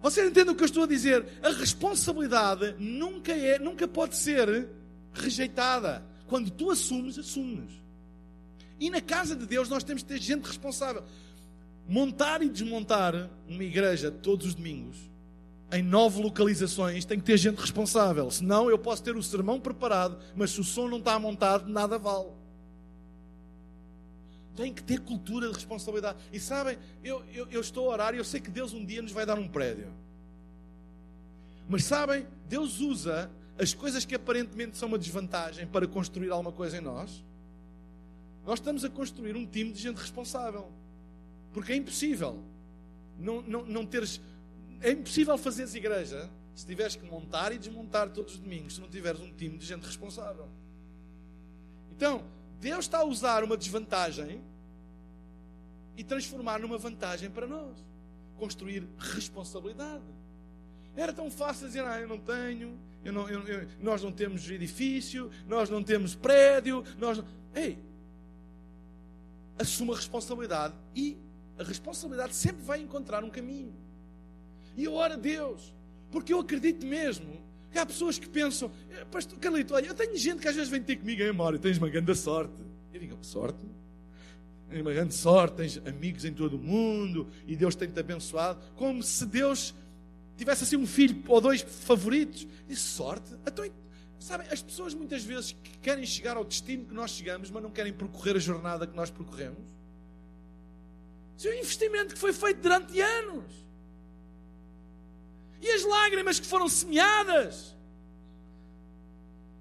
Você entende o que eu estou a dizer? A responsabilidade nunca é, nunca pode ser rejeitada. Quando tu assumes, assumes. E na casa de Deus nós temos que ter gente responsável. Montar e desmontar uma igreja todos os domingos em nove localizações tem que ter gente responsável. Senão eu posso ter o sermão preparado, mas se o som não está montado, nada vale. Tem que ter cultura de responsabilidade. E sabem, eu, eu, eu estou a orar e eu sei que Deus um dia nos vai dar um prédio. Mas sabem, Deus usa as coisas que aparentemente são uma desvantagem para construir alguma coisa em nós. Nós estamos a construir um time de gente responsável. Porque é impossível não, não, não teres é impossível fazeres igreja se tiveres que montar e desmontar todos os domingos, se não tiveres um time de gente responsável. Então, Deus está a usar uma desvantagem e transformar numa vantagem para nós. Construir responsabilidade. Era tão fácil dizer, ah, eu não tenho, eu não, eu, eu, nós não temos edifício, nós não temos prédio, nós não... Ei, assuma responsabilidade e a responsabilidade sempre vai encontrar um caminho. E eu oro a Deus, porque eu acredito mesmo que há pessoas que pensam, eh, Pastor Carlito, olha, eu tenho gente que às vezes vem ter comigo, em Mário, tens uma grande sorte. Eu digo, sorte? uma grande sorte, tens amigos em todo o mundo e Deus tem-te abençoado, como se Deus tivesse assim um filho ou dois favoritos. E sorte? Então, sabem, as pessoas muitas vezes querem chegar ao destino que nós chegamos, mas não querem percorrer a jornada que nós percorremos. Isso é um investimento que foi feito durante anos. E as lágrimas que foram semeadas.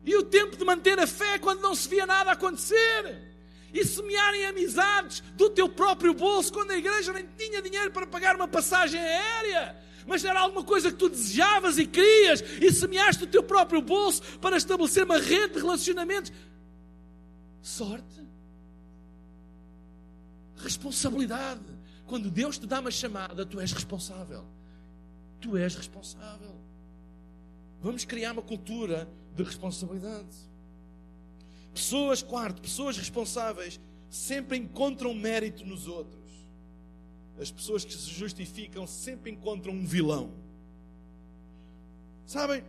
E o tempo de manter a fé quando não se via nada acontecer e semearem amizades do teu próprio bolso quando a igreja nem tinha dinheiro para pagar uma passagem aérea. Mas era alguma coisa que tu desejavas e querias e semeaste o teu próprio bolso para estabelecer uma rede de relacionamentos. Sorte. Responsabilidade. Quando Deus te dá uma chamada, tu és responsável. Tu és responsável. Vamos criar uma cultura de responsabilidade. Pessoas, quarto, pessoas responsáveis sempre encontram mérito nos outros. As pessoas que se justificam sempre encontram um vilão. Sabem?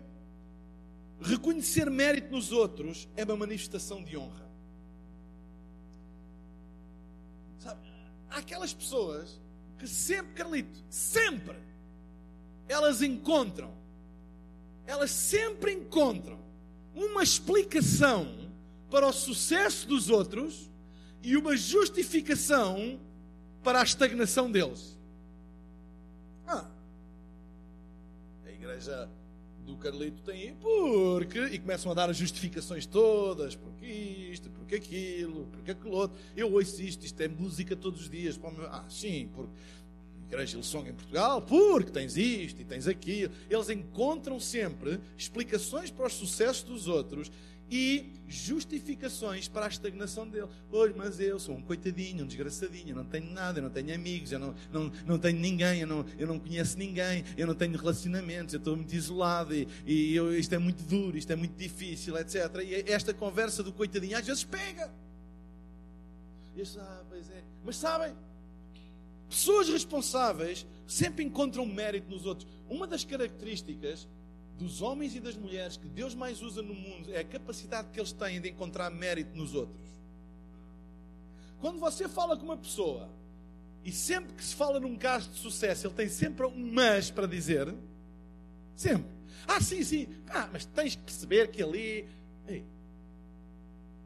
Reconhecer mérito nos outros é uma manifestação de honra. Sabe? Há aquelas pessoas que sempre, Carlito, sempre, elas encontram, elas sempre encontram uma explicação para o sucesso dos outros e uma justificação para a estagnação deles. Ah, a igreja do Carlito tem porque e começam a dar as justificações todas, porque isto, porque aquilo, porque aquilo outro. Eu ouço isto, isto é música todos os dias. Ah, sim, porque igreja Hillsong em Portugal, porque tens isto e tens aquilo. Eles encontram sempre explicações para os sucessos dos outros e justificações para a estagnação dele. Pois, mas eu sou um coitadinho, um desgraçadinho, eu não tenho nada, eu não tenho amigos, eu não, não, não tenho ninguém, eu não, eu não conheço ninguém, eu não tenho relacionamentos, eu estou muito isolado e, e eu, isto é muito duro, isto é muito difícil, etc. E esta conversa do coitadinho às vezes pega. E eu, ah, pois é. Mas sabem, pessoas responsáveis sempre encontram mérito nos outros. Uma das características dos homens e das mulheres que Deus mais usa no mundo é a capacidade que eles têm de encontrar mérito nos outros. Quando você fala com uma pessoa e sempre que se fala num caso de sucesso, ele tem sempre um mas para dizer. Sempre. Ah, sim, sim. Ah, mas tens que perceber que ali. Ei,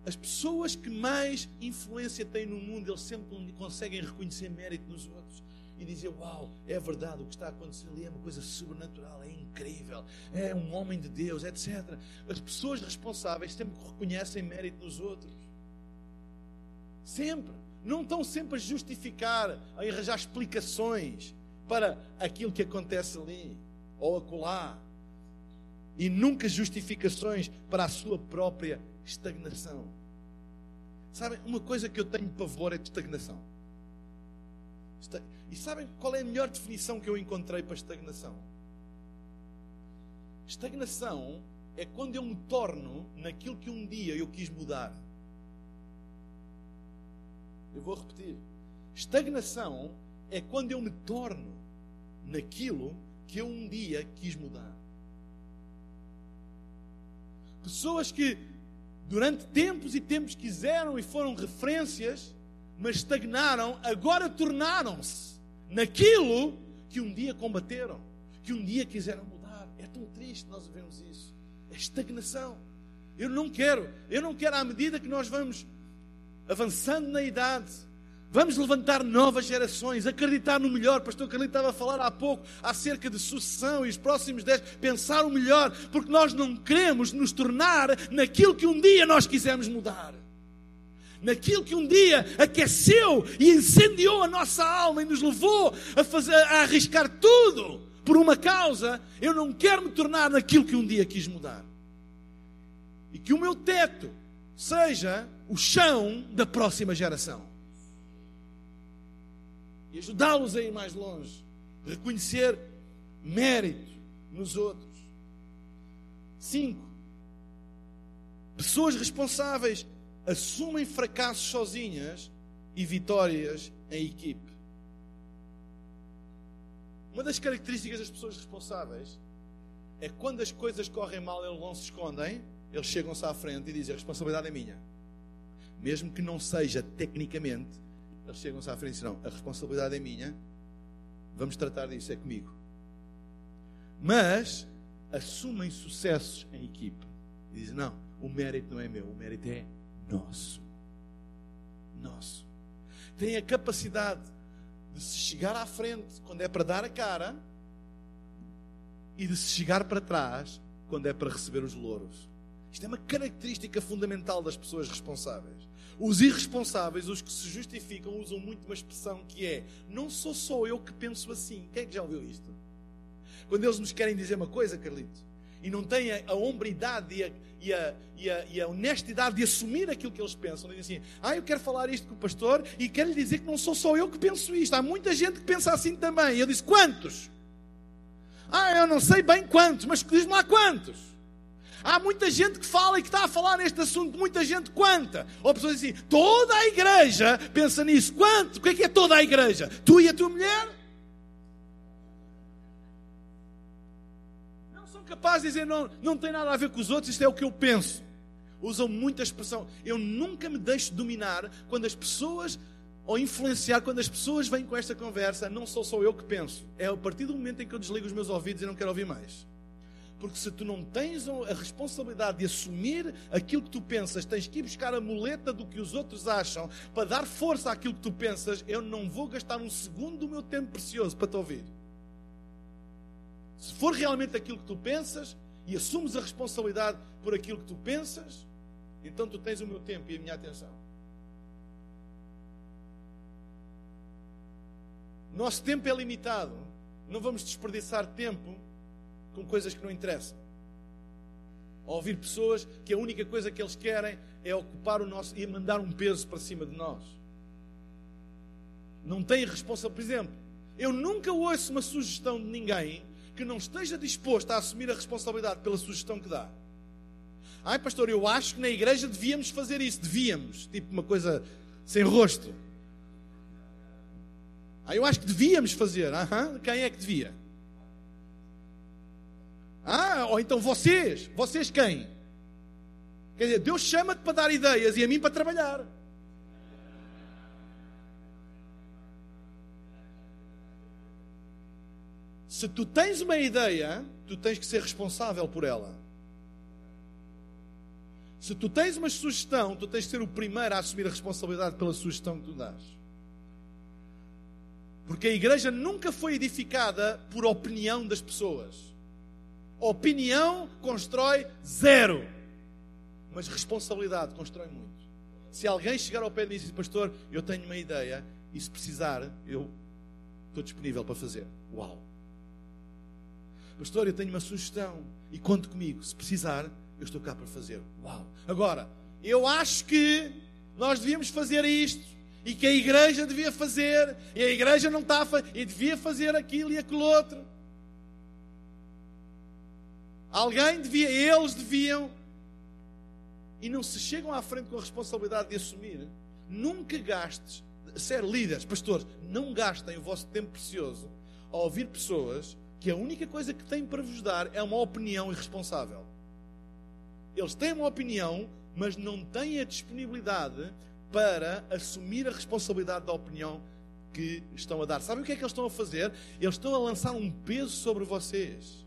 as pessoas que mais influência têm no mundo, eles sempre conseguem reconhecer mérito nos outros e dizer: Uau, é verdade, o que está acontecendo ali é uma coisa sobrenatural, é incrível, é um homem de Deus, etc. As pessoas responsáveis sempre reconhecem mérito nos outros. Sempre. Não estão sempre a justificar, a arranjar explicações para aquilo que acontece ali ou acolá. E nunca justificações para a sua própria estagnação. Sabem, uma coisa que eu tenho pavor é de estagnação. E sabem qual é a melhor definição que eu encontrei para estagnação? Estagnação é quando eu me torno naquilo que um dia eu quis mudar. Eu vou repetir. Estagnação é quando eu me torno naquilo que eu um dia quis mudar. Pessoas que durante tempos e tempos quiseram e foram referências, mas estagnaram, agora tornaram-se naquilo que um dia combateram, que um dia quiseram mudar. É tão triste nós vermos isso. É estagnação. Eu não quero, eu não quero à medida que nós vamos avançando na idade, vamos levantar novas gerações, acreditar no melhor. Pastor Carlito estava a falar há pouco acerca de sucessão e os próximos dez, pensar o melhor, porque nós não queremos nos tornar naquilo que um dia nós quisemos mudar naquilo que um dia aqueceu e incendiou a nossa alma e nos levou a, fazer, a arriscar tudo por uma causa, eu não quero me tornar naquilo que um dia quis mudar. E que o meu teto seja o chão da próxima geração. E ajudá-los a ir mais longe. Reconhecer mérito nos outros. Cinco. Pessoas responsáveis assumem fracassos sozinhas e vitórias em equipe. Uma das características das pessoas responsáveis é quando as coisas correm mal, eles não se escondem, eles chegam-se à frente e dizem: a responsabilidade é minha. Mesmo que não seja tecnicamente Eles chegam-se à frente e dizem: Não, a responsabilidade é minha, vamos tratar disso, é comigo. Mas assumem sucessos em equipa. E dizem: Não, o mérito não é meu, o mérito é nosso. Nosso. Tem a capacidade de se chegar à frente quando é para dar a cara e de se chegar para trás quando é para receber os louros. Isto é uma característica fundamental das pessoas responsáveis. Os irresponsáveis, os que se justificam, usam muito uma expressão que é: não sou só eu que penso assim. Quem é que já ouviu isto? Quando eles nos querem dizer uma coisa, Carlito, e não têm a, hombridade e a, e, a, e, a, e a, honestidade de assumir aquilo que eles pensam, dizem assim: ah, eu quero falar isto com o pastor e quero lhe dizer que não sou só eu que penso isto, há muita gente que pensa assim também. E eu disse: quantos? Ah, eu não sei bem quantos, mas diz-me lá quantos. Há muita gente que fala e que está a falar neste assunto, muita gente quanta. Ou pessoas assim, toda a igreja pensa nisso. Quanto? O que é que é toda a igreja? Tu e a tua mulher? Não são capazes de dizer, não, não tem nada a ver com os outros, isto é o que eu penso. Usam muita expressão. Eu nunca me deixo dominar quando as pessoas ou influenciar quando as pessoas vêm com esta conversa, não sou só eu que penso. É a partir do momento em que eu desligo os meus ouvidos e não quero ouvir mais. Porque se tu não tens a responsabilidade de assumir aquilo que tu pensas, tens que ir buscar a muleta do que os outros acham para dar força àquilo que tu pensas, eu não vou gastar um segundo do meu tempo precioso para te ouvir. Se for realmente aquilo que tu pensas e assumes a responsabilidade por aquilo que tu pensas, então tu tens o meu tempo e a minha atenção. Nosso tempo é limitado. Não vamos desperdiçar tempo com coisas que não interessam. A ouvir pessoas que a única coisa que eles querem é ocupar o nosso e mandar um peso para cima de nós. Não têm responsabilidade. Por exemplo, eu nunca ouço uma sugestão de ninguém que não esteja disposto a assumir a responsabilidade pela sugestão que dá. Ai, pastor, eu acho que na igreja devíamos fazer isso. Devíamos. Tipo uma coisa sem rosto. Ah, eu acho que devíamos fazer. Aham, quem é que devia? Ah, ou então vocês. Vocês quem? Quer dizer, Deus chama-te para dar ideias e a mim para trabalhar. Se tu tens uma ideia, tu tens que ser responsável por ela. Se tu tens uma sugestão, tu tens que ser o primeiro a assumir a responsabilidade pela sugestão que tu dás. Porque a igreja nunca foi edificada por opinião das pessoas. Opinião constrói zero, mas responsabilidade constrói muito. Se alguém chegar ao pé e dizer, pastor, eu tenho uma ideia e se precisar, eu estou disponível para fazer. Uau! Pastor, eu tenho uma sugestão e conte comigo. Se precisar, eu estou cá para fazer. Uau! Agora, eu acho que nós devíamos fazer isto e que a igreja devia fazer e a igreja não está a fazer e devia fazer aquilo e aquilo outro. Alguém devia, eles deviam. E não se chegam à frente com a responsabilidade de assumir. Nunca gastes, ser líderes, pastores, não gastem o vosso tempo precioso a ouvir pessoas que a única coisa que têm para vos dar é uma opinião irresponsável. Eles têm uma opinião, mas não têm a disponibilidade para assumir a responsabilidade da opinião que estão a dar. Sabem o que é que eles estão a fazer? Eles estão a lançar um peso sobre vocês.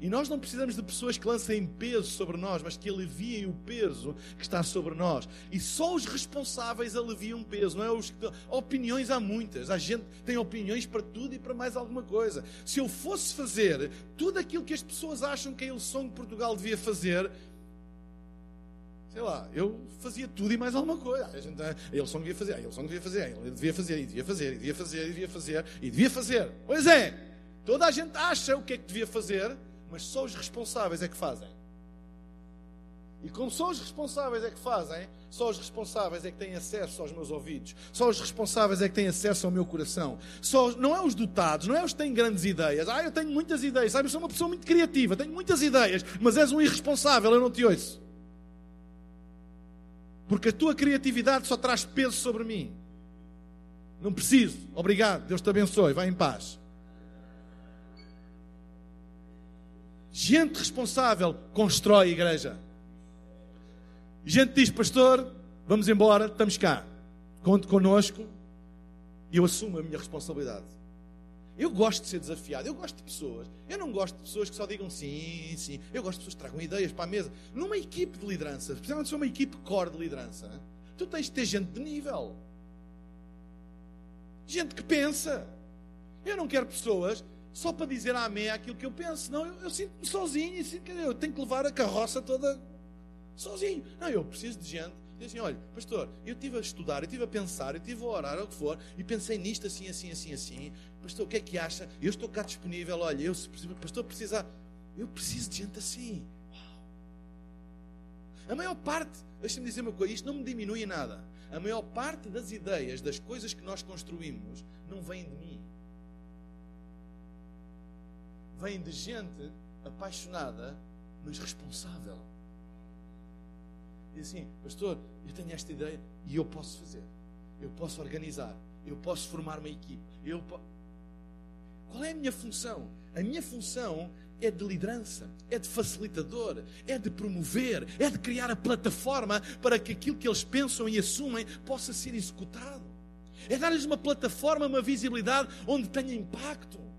E nós não precisamos de pessoas que lancem peso sobre nós, mas que aliviem o peso que está sobre nós. E só os responsáveis aliviam peso, não é? Os, opiniões há muitas. A gente tem opiniões para tudo e para mais alguma coisa. Se eu fosse fazer tudo aquilo que as pessoas acham que a Ilson de Portugal devia fazer, sei lá, eu fazia tudo e mais alguma coisa. A, gente, a Ilson devia fazer, a Ilson devia fazer, ele devia fazer, e devia fazer, e devia fazer, e devia fazer, e devia fazer. Pois é, toda a gente acha o que é que devia fazer mas só os responsáveis é que fazem. E como só os responsáveis é que fazem, só os responsáveis é que têm acesso aos meus ouvidos, só os responsáveis é que têm acesso ao meu coração. Só, não é os dotados, não é os que têm grandes ideias. Ah, eu tenho muitas ideias, sabe? Eu sou uma pessoa muito criativa, tenho muitas ideias, mas és um irresponsável, eu não te ouço. Porque a tua criatividade só traz peso sobre mim. Não preciso. Obrigado. Deus te abençoe. Vai em paz. Gente responsável constrói a igreja. Gente diz, pastor, vamos embora, estamos cá. Conte connosco, Eu assumo a minha responsabilidade. Eu gosto de ser desafiado, eu gosto de pessoas. Eu não gosto de pessoas que só digam sim, sim. Eu gosto de pessoas que tragam ideias para a mesa. Numa equipe de liderança, se for uma equipe core de liderança, tu tens de ter gente de nível. Gente que pensa. Eu não quero pessoas só para dizer amém àquilo que eu penso. Não, eu, eu sinto-me sozinho sinto eu tenho que levar a carroça toda sozinho. Não, eu preciso de gente Diz assim: olha, pastor, eu estive a estudar, eu estive a pensar, eu estive a orar, o que for, e pensei nisto assim, assim, assim, assim. Pastor, o que é que acha? Eu estou cá disponível, olha, eu, pastor, precisa. Eu preciso de gente assim. Uau. A maior parte, deixa-me dizer uma coisa, isto não me diminui em nada. A maior parte das ideias, das coisas que nós construímos, não vem de mim. Vem de gente apaixonada, mas responsável. Diz assim, pastor, eu tenho esta ideia e eu posso fazer. Eu posso organizar. Eu posso formar uma equipe. Eu po... Qual é a minha função? A minha função é de liderança, é de facilitador, é de promover, é de criar a plataforma para que aquilo que eles pensam e assumem possa ser executado. É dar-lhes uma plataforma, uma visibilidade onde tenha impacto.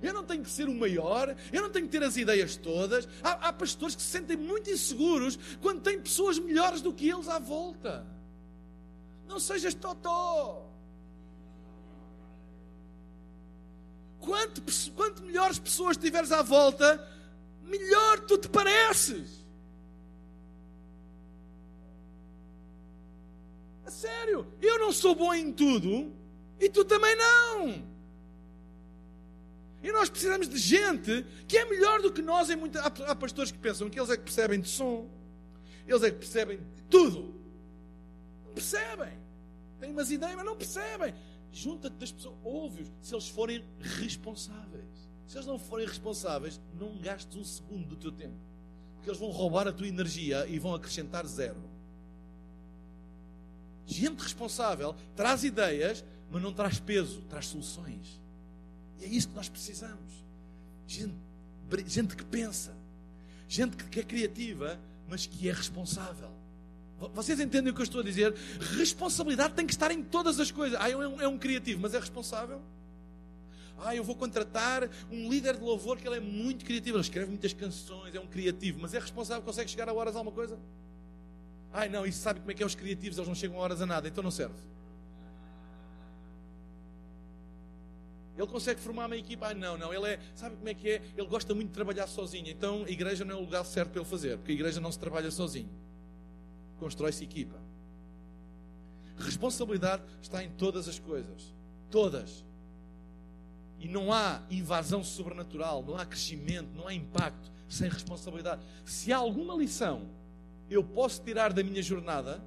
Eu não tenho que ser o maior, eu não tenho que ter as ideias todas. Há, há pastores que se sentem muito inseguros quando têm pessoas melhores do que eles à volta. Não sejas totó. Quanto, quanto melhores pessoas tiveres à volta, melhor tu te pareces. A sério, eu não sou bom em tudo e tu também não. E nós precisamos de gente que é melhor do que nós. Em muita... Há pastores que pensam que eles é que percebem de som, eles é que percebem de tudo. Não percebem. Têm umas ideias, mas não percebem. Junta-te das pessoas, ouve-os, se eles forem responsáveis. Se eles não forem responsáveis, não gastes um segundo do teu tempo. Porque eles vão roubar a tua energia e vão acrescentar zero. Gente responsável traz ideias, mas não traz peso, traz soluções. E é isso que nós precisamos. Gente, gente que pensa, gente que é criativa, mas que é responsável. Vocês entendem o que eu estou a dizer? Responsabilidade tem que estar em todas as coisas. Ah, é um, é um criativo, mas é responsável? Ah, eu vou contratar um líder de louvor que ele é muito criativo, ele escreve muitas canções, é um criativo, mas é responsável, consegue chegar a horas a alguma coisa? Ai não, isso sabe como é que é os criativos, eles não chegam a horas a nada, então não serve. Ele consegue formar uma equipa? Ah, não, não. Ele é, sabe como é que é? Ele gosta muito de trabalhar sozinho. Então a igreja não é o lugar certo para ele fazer, porque a igreja não se trabalha sozinho. Constrói-se equipa. Responsabilidade está em todas as coisas. Todas. E não há invasão sobrenatural, não há crescimento, não há impacto sem responsabilidade. Se há alguma lição eu posso tirar da minha jornada,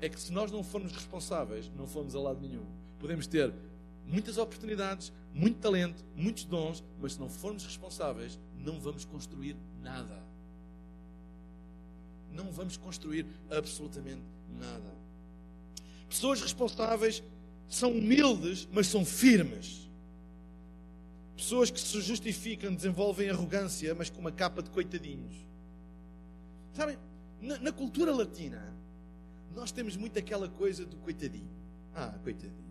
é que se nós não formos responsáveis, não fomos a lado nenhum. Podemos ter muitas oportunidades, muito talento, muitos dons, mas se não formos responsáveis, não vamos construir nada. Não vamos construir absolutamente nada. Pessoas responsáveis são humildes, mas são firmes. Pessoas que se justificam desenvolvem arrogância, mas com uma capa de coitadinhos. Sabem, na, na cultura latina, nós temos muito aquela coisa do coitadinho. Ah, coitadinho.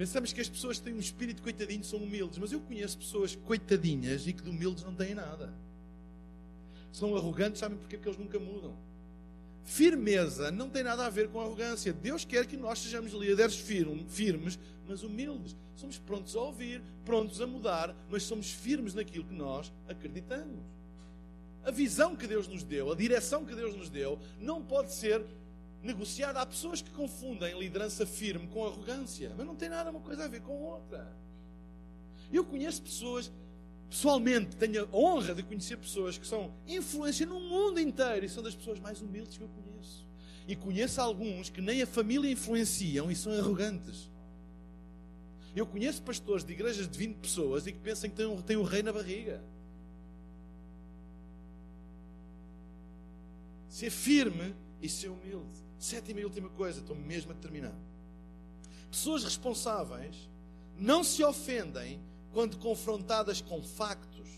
Pensamos que as pessoas que têm um espírito coitadinho são humildes, mas eu conheço pessoas coitadinhas e que de humildes não têm nada. São arrogantes, sabem porquê? Porque eles nunca mudam. Firmeza não tem nada a ver com arrogância. Deus quer que nós sejamos líderes firmes, mas humildes. Somos prontos a ouvir, prontos a mudar, mas somos firmes naquilo que nós acreditamos. A visão que Deus nos deu, a direção que Deus nos deu, não pode ser negociada. Há pessoas que confundem liderança firme com arrogância, mas não tem nada uma coisa a ver com outra. Eu conheço pessoas, pessoalmente, tenho a honra de conhecer pessoas que são influência no mundo inteiro e são das pessoas mais humildes que eu conheço. E conheço alguns que nem a família influenciam e são arrogantes. Eu conheço pastores de igrejas de 20 pessoas e que pensam que têm, têm o rei na barriga. Ser firme e ser humilde. Sétima e última coisa, estou mesmo a terminar. Pessoas responsáveis não se ofendem quando confrontadas com factos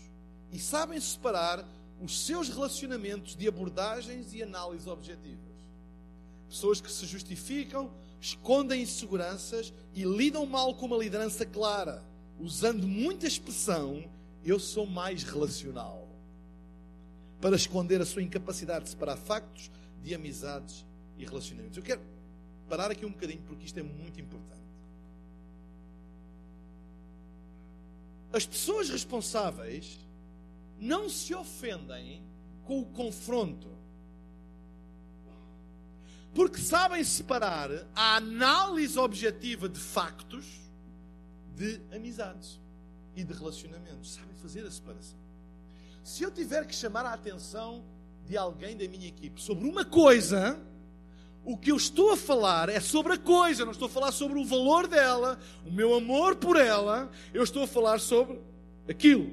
e sabem separar os seus relacionamentos de abordagens e análises objetivas. Pessoas que se justificam, escondem inseguranças e lidam mal com uma liderança clara, usando muita expressão, eu sou mais relacional, para esconder a sua incapacidade de separar factos de amizades e relacionamentos. Eu quero parar aqui um bocadinho porque isto é muito importante. As pessoas responsáveis não se ofendem com o confronto. Porque sabem separar a análise objetiva de factos de amizades e de relacionamentos. Sabem fazer a separação. Se eu tiver que chamar a atenção de alguém da minha equipe sobre uma coisa, o que eu estou a falar é sobre a coisa, não estou a falar sobre o valor dela, o meu amor por ela, eu estou a falar sobre aquilo.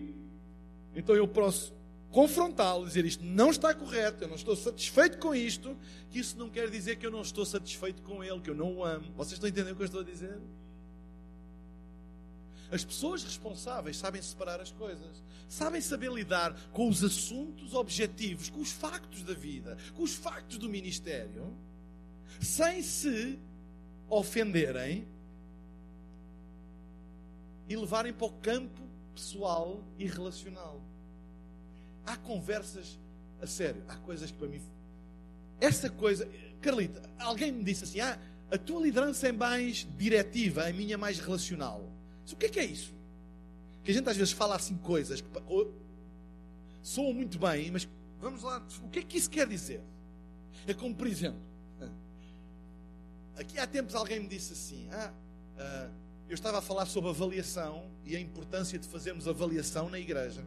Então eu posso confrontá-lo, dizer isto não está correto, eu não estou satisfeito com isto, que isso não quer dizer que eu não estou satisfeito com ele, que eu não o amo. Vocês estão entendendo o que eu estou a dizer? As pessoas responsáveis sabem separar as coisas, sabem saber lidar com os assuntos objetivos, com os factos da vida, com os factos do ministério, sem se ofenderem e levarem para o campo pessoal e relacional. Há conversas a sério, há coisas que para mim. Essa coisa. Carlita, alguém me disse assim: ah, a tua liderança é mais diretiva, a minha é mais relacional. o que é que é isso? Que a gente às vezes fala assim coisas que soam muito bem, mas vamos lá, o que é que isso quer dizer? É como, por exemplo, aqui há tempos alguém me disse assim: ah, ah eu estava a falar sobre avaliação e a importância de fazermos avaliação na igreja.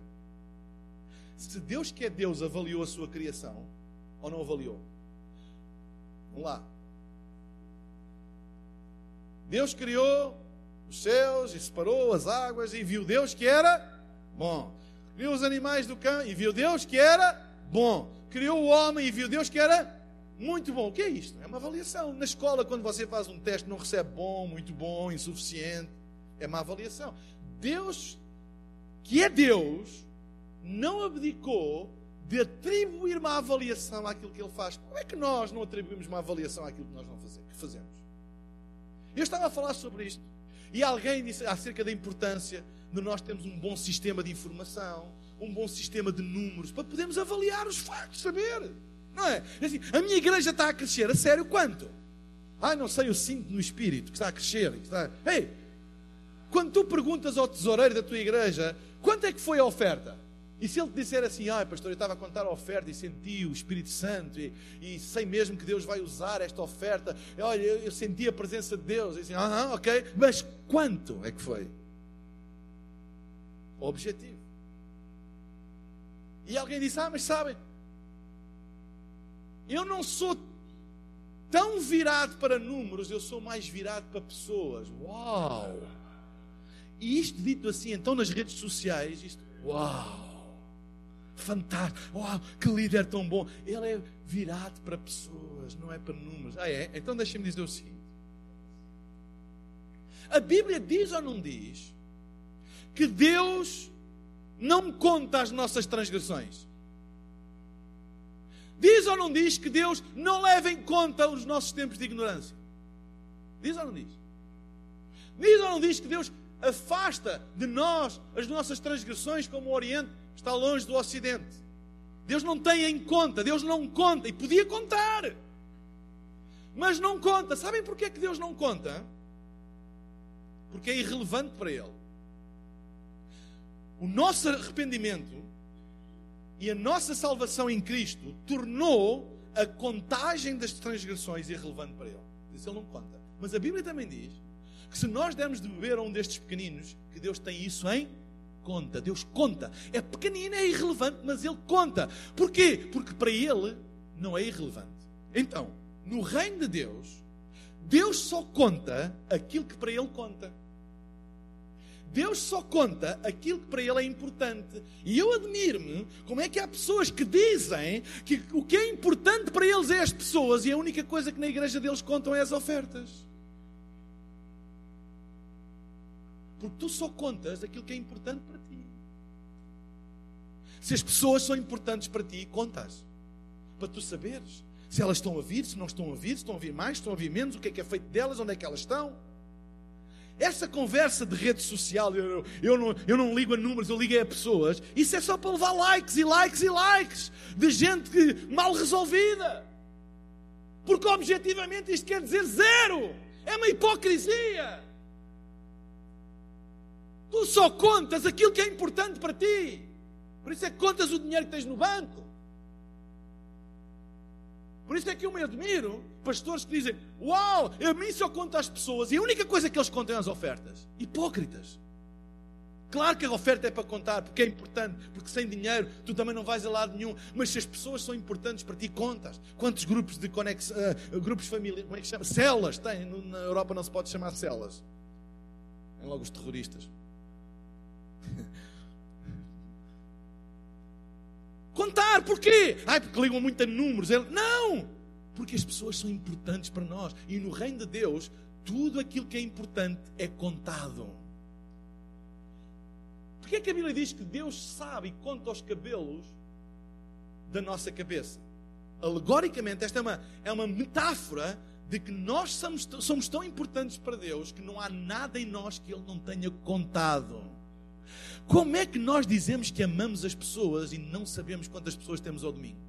Se Deus que é Deus avaliou a sua criação ou não avaliou? Vamos lá. Deus criou os céus e separou as águas e viu Deus que era bom. Criou os animais do campo e viu Deus que era bom. Criou o homem e viu Deus que era muito bom. O que é isto? É uma avaliação. Na escola, quando você faz um teste, não recebe bom, muito bom, insuficiente. É uma avaliação. Deus, que é Deus, não abdicou de atribuir uma avaliação àquilo que ele faz. Como é que nós não atribuímos uma avaliação àquilo que nós não fazemos? Eu estava a falar sobre isto. E alguém disse acerca da importância de nós termos um bom sistema de informação, um bom sistema de números, para podermos avaliar os factos, saber. Não é? é assim, a minha igreja está a crescer, a sério, quanto? Ah, não sei, eu sinto no espírito que está a crescer. Está... Ei, quando tu perguntas ao tesoureiro da tua igreja, quanto é que foi a oferta? E se ele te disser assim, ah, pastor, eu estava a contar a oferta e senti o Espírito Santo e, e sei mesmo que Deus vai usar esta oferta, olha, eu, eu senti a presença de Deus, e assim, ah, ok, mas quanto é que foi? Objetivo. E alguém disse, ah, mas sabem, eu não sou tão virado para números, eu sou mais virado para pessoas. Uau! E isto dito assim, então nas redes sociais, isto, uau! Fantástico, uau, que líder tão bom. Ele é virado para pessoas, não é para números. Ah, é? Então deixa-me dizer o seguinte: a Bíblia diz ou não diz que Deus não conta as nossas transgressões? Diz ou não diz que Deus não leva em conta os nossos tempos de ignorância? Diz ou não diz? Diz ou não diz que Deus afasta de nós as nossas transgressões como o Oriente está longe do Ocidente? Deus não tem em conta, Deus não conta, e podia contar, mas não conta. Sabem porquê que Deus não conta? Porque é irrelevante para Ele. O nosso arrependimento e a nossa salvação em Cristo tornou a contagem das transgressões irrelevante para ele. Isso ele não conta. Mas a Bíblia também diz que se nós dermos de beber a um destes pequeninos, que Deus tem isso em conta. Deus conta. É pequenino, é irrelevante, mas ele conta. Porquê? Porque para ele não é irrelevante. Então, no reino de Deus, Deus só conta aquilo que para ele conta. Deus só conta aquilo que para ele é importante. E eu admiro-me como é que há pessoas que dizem que o que é importante para eles é as pessoas e a única coisa que na igreja deles contam é as ofertas. Porque tu só contas aquilo que é importante para ti. Se as pessoas são importantes para ti, contas. Para tu saberes Se elas estão a vir, se não estão a vir, se estão a vir mais, se estão a vir menos, o que é que é feito delas, onde é que elas estão. Essa conversa de rede social, eu, eu, não, eu não ligo a números, eu ligo a pessoas, isso é só para levar likes e likes e likes de gente que, mal resolvida. Porque objetivamente isto quer dizer zero. É uma hipocrisia. Tu só contas aquilo que é importante para ti. Por isso é que contas o dinheiro que tens no banco. Por isso é que eu me admiro pastores que dizem: Uau, a mim só conta as pessoas e a única coisa que eles contam é as ofertas. Hipócritas. Claro que a oferta é para contar, porque é importante, porque sem dinheiro tu também não vais a lado nenhum. Mas se as pessoas são importantes para ti, contas. Quantos grupos de conexão, uh, grupos familiares, como é que chama? Celas tem. Na Europa não se pode chamar celas. Tem logo os terroristas. Contar, porquê? Ai, porque ligam muito a números. Não! Porque as pessoas são importantes para nós. E no reino de Deus, tudo aquilo que é importante é contado. Porquê é que a Bíblia diz que Deus sabe e conta os cabelos da nossa cabeça? Alegoricamente, esta é uma, é uma metáfora de que nós somos, somos tão importantes para Deus que não há nada em nós que Ele não tenha contado. Como é que nós dizemos que amamos as pessoas e não sabemos quantas pessoas temos ao domingo?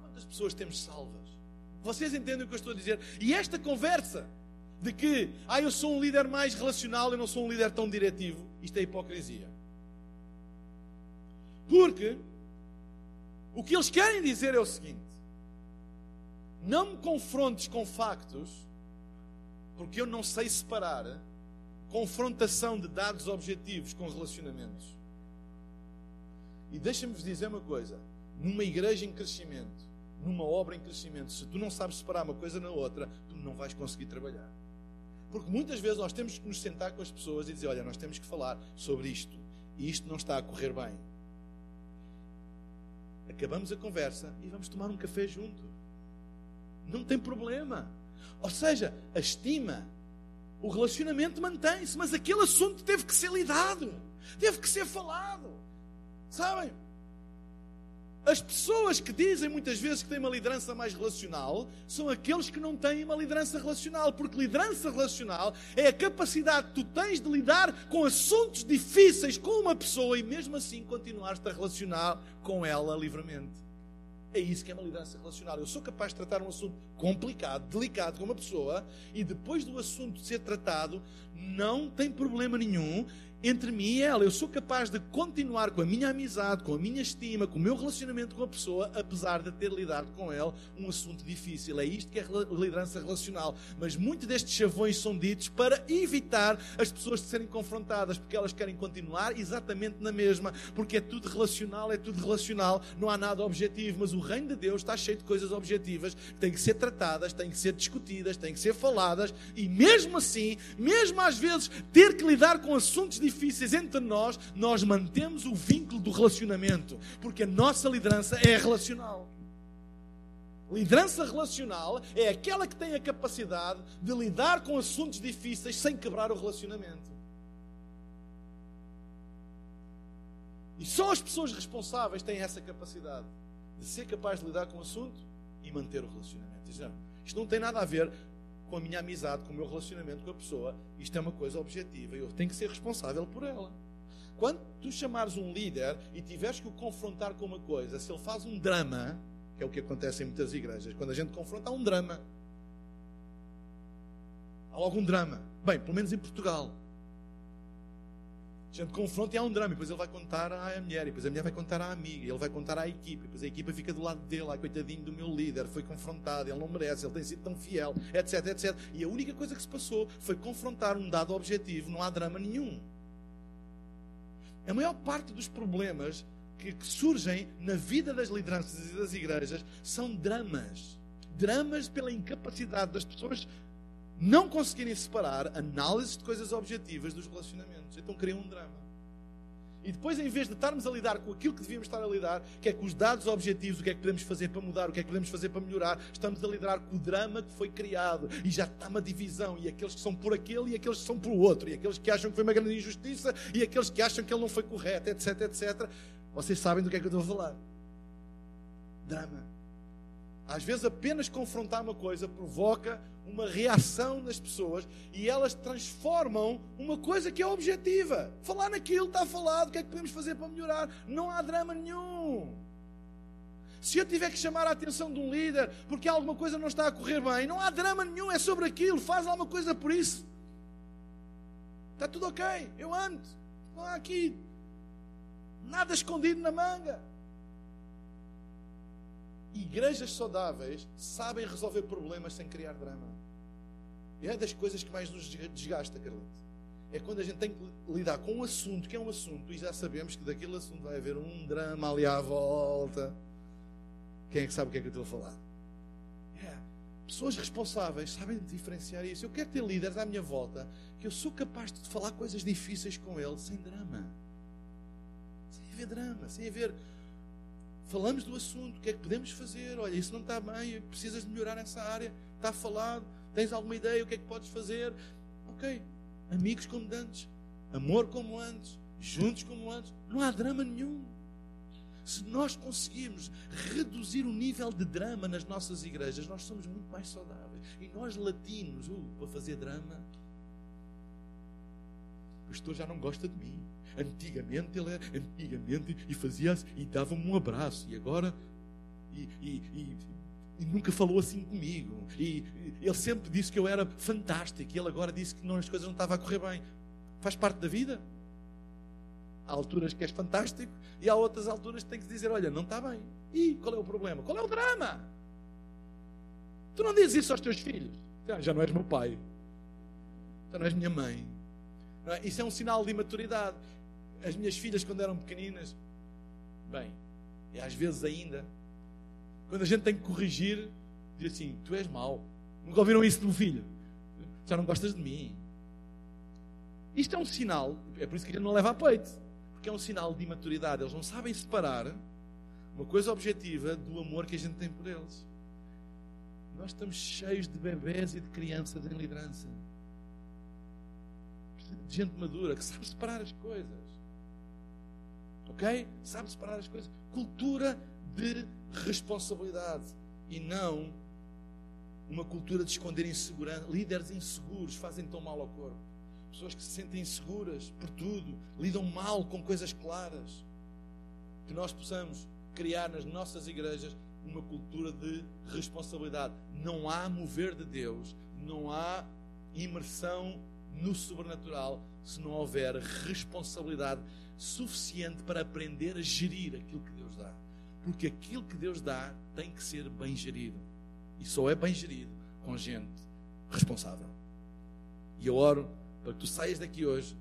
Quantas pessoas temos salvas? Vocês entendem o que eu estou a dizer? E esta conversa de que, ah, eu sou um líder mais relacional, eu não sou um líder tão diretivo, isto é hipocrisia. Porque o que eles querem dizer é o seguinte: não me confrontes com factos, porque eu não sei separar confrontação de dados objetivos com relacionamentos. E deixa-me dizer uma coisa: numa igreja em crescimento, numa obra em crescimento, se tu não sabes separar uma coisa na outra, tu não vais conseguir trabalhar. Porque muitas vezes nós temos que nos sentar com as pessoas e dizer: Olha, nós temos que falar sobre isto, e isto não está a correr bem. Acabamos a conversa e vamos tomar um café junto. Não tem problema. Ou seja, a estima o relacionamento mantém-se, mas aquele assunto teve que ser lidado, teve que ser falado. Sabem? As pessoas que dizem muitas vezes que têm uma liderança mais relacional são aqueles que não têm uma liderança relacional, porque liderança relacional é a capacidade que tu tens de lidar com assuntos difíceis com uma pessoa e mesmo assim continuares-te a relacionar com ela livremente. É isso que é uma liderança relacional. Eu sou capaz de tratar um assunto complicado, delicado com uma pessoa e depois do assunto ser tratado, não tem problema nenhum entre mim e ela. Eu sou capaz de continuar com a minha amizade, com a minha estima, com o meu relacionamento com a pessoa, apesar de ter lidado com ela um assunto difícil. É isto que é liderança relacional. Mas muitos destes chavões são ditos para evitar as pessoas de serem confrontadas, porque elas querem continuar exatamente na mesma, porque é tudo relacional, é tudo relacional, não há nada objetivo. Mas o reino de Deus está cheio de coisas objetivas que têm que ser tratadas, têm que ser discutidas, têm que ser faladas, e mesmo assim, mesmo às vezes, ter que lidar com assuntos difíceis difíceis entre nós, nós mantemos o vínculo do relacionamento, porque a nossa liderança é relacional. Liderança relacional é aquela que tem a capacidade de lidar com assuntos difíceis sem quebrar o relacionamento. E só as pessoas responsáveis têm essa capacidade de ser capaz de lidar com o assunto e manter o relacionamento. Isto não tem nada a ver com a minha amizade, com o meu relacionamento com a pessoa. Isto é uma coisa objetiva e eu tenho que ser responsável por ela. Quando tu chamares um líder e tiveres que o confrontar com uma coisa, se ele faz um drama, que é o que acontece em muitas igrejas, quando a gente confronta, há um drama. Há algum drama. Bem, pelo menos em Portugal. Gente confronta e há um drama, e depois ele vai contar à mulher, e depois a mulher vai contar à amiga, ele vai contar à equipe, e depois a equipa fica do lado dele, ah, coitadinho do meu líder, foi confrontado, ele não merece, ele tem sido tão fiel, etc, etc. E a única coisa que se passou foi confrontar um dado objetivo, não há drama nenhum. A maior parte dos problemas que, que surgem na vida das lideranças e das igrejas são dramas. Dramas pela incapacidade das pessoas não conseguirem separar análises de coisas objetivas dos relacionamentos. Então criam um drama. E depois, em vez de estarmos a lidar com aquilo que devíamos estar a lidar, que é com os dados objetivos, o que é que podemos fazer para mudar, o que é que podemos fazer para melhorar, estamos a lidar com o drama que foi criado e já está uma divisão. E aqueles que são por aquele e aqueles que são por outro, e aqueles que acham que foi uma grande injustiça e aqueles que acham que ele não foi correto, etc, etc. Vocês sabem do que é que eu estou a falar. Drama. Às vezes apenas confrontar uma coisa provoca uma reação nas pessoas e elas transformam uma coisa que é objetiva. Falar naquilo está falado, o que é que podemos fazer para melhorar? Não há drama nenhum. Se eu tiver que chamar a atenção de um líder porque alguma coisa não está a correr bem, não há drama nenhum, é sobre aquilo, faz alguma coisa por isso. Está tudo ok, eu ando, não há aqui nada escondido na manga. Igrejas saudáveis sabem resolver problemas sem criar drama. E é das coisas que mais nos desgasta, Carlito. É quando a gente tem que lidar com um assunto que é um assunto e já sabemos que daquele assunto vai haver um drama ali à volta. Quem é que sabe o que é que eu estou a falar? É. Pessoas responsáveis sabem diferenciar isso. Eu quero ter líderes à minha volta que eu sou capaz de falar coisas difíceis com ele sem drama. Sem haver drama, sem haver. Falamos do assunto, o que é que podemos fazer? Olha, isso não está bem, precisas de melhorar nessa área, está falado, tens alguma ideia, o que é que podes fazer? Ok, amigos como antes, amor como antes, juntos como antes, não há drama nenhum. Se nós conseguirmos reduzir o nível de drama nas nossas igrejas, nós somos muito mais saudáveis. E nós latinos, uh, para fazer drama, o pastor já não gosta de mim. Antigamente ele era, antigamente, e fazia e dava-me um abraço, e agora, e, e, e, e, nunca falou assim comigo. E, ele sempre disse que eu era fantástico, e ele agora disse que não, as coisas não estavam a correr bem. Faz parte da vida. Há alturas que és fantástico e há outras alturas que tens que dizer: Olha, não está bem. E qual é o problema? Qual é o drama? Tu não dizes isso aos teus filhos. Ah, já não és meu pai. Já não és minha mãe. É? Isso é um sinal de imaturidade. As minhas filhas, quando eram pequeninas, bem, e às vezes ainda, quando a gente tem que corrigir, diz assim: Tu és mau. Nunca ouviram isso do filho? Já não gostas de mim. Isto é um sinal, é por isso que a gente não leva a peito porque é um sinal de imaturidade. Eles não sabem separar uma coisa objetiva do amor que a gente tem por eles. Nós estamos cheios de bebés e de crianças em liderança. De gente madura que sabe separar as coisas. Ok? Sabe separar as coisas. Cultura de responsabilidade. E não uma cultura de esconder insegurança. Líderes inseguros fazem tão mal ao corpo pessoas que se sentem inseguras por tudo, lidam mal com coisas claras. Que nós possamos criar nas nossas igrejas uma cultura de responsabilidade. Não há mover de Deus, não há imersão no sobrenatural se não houver responsabilidade suficiente para aprender a gerir aquilo que Deus dá. Porque aquilo que Deus dá tem que ser bem gerido. E só é bem gerido com gente responsável. E eu oro para que tu saias daqui hoje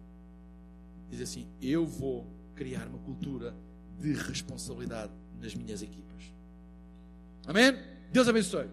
diz assim: eu vou criar uma cultura de responsabilidade nas minhas equipas. Amém? Deus abençoe.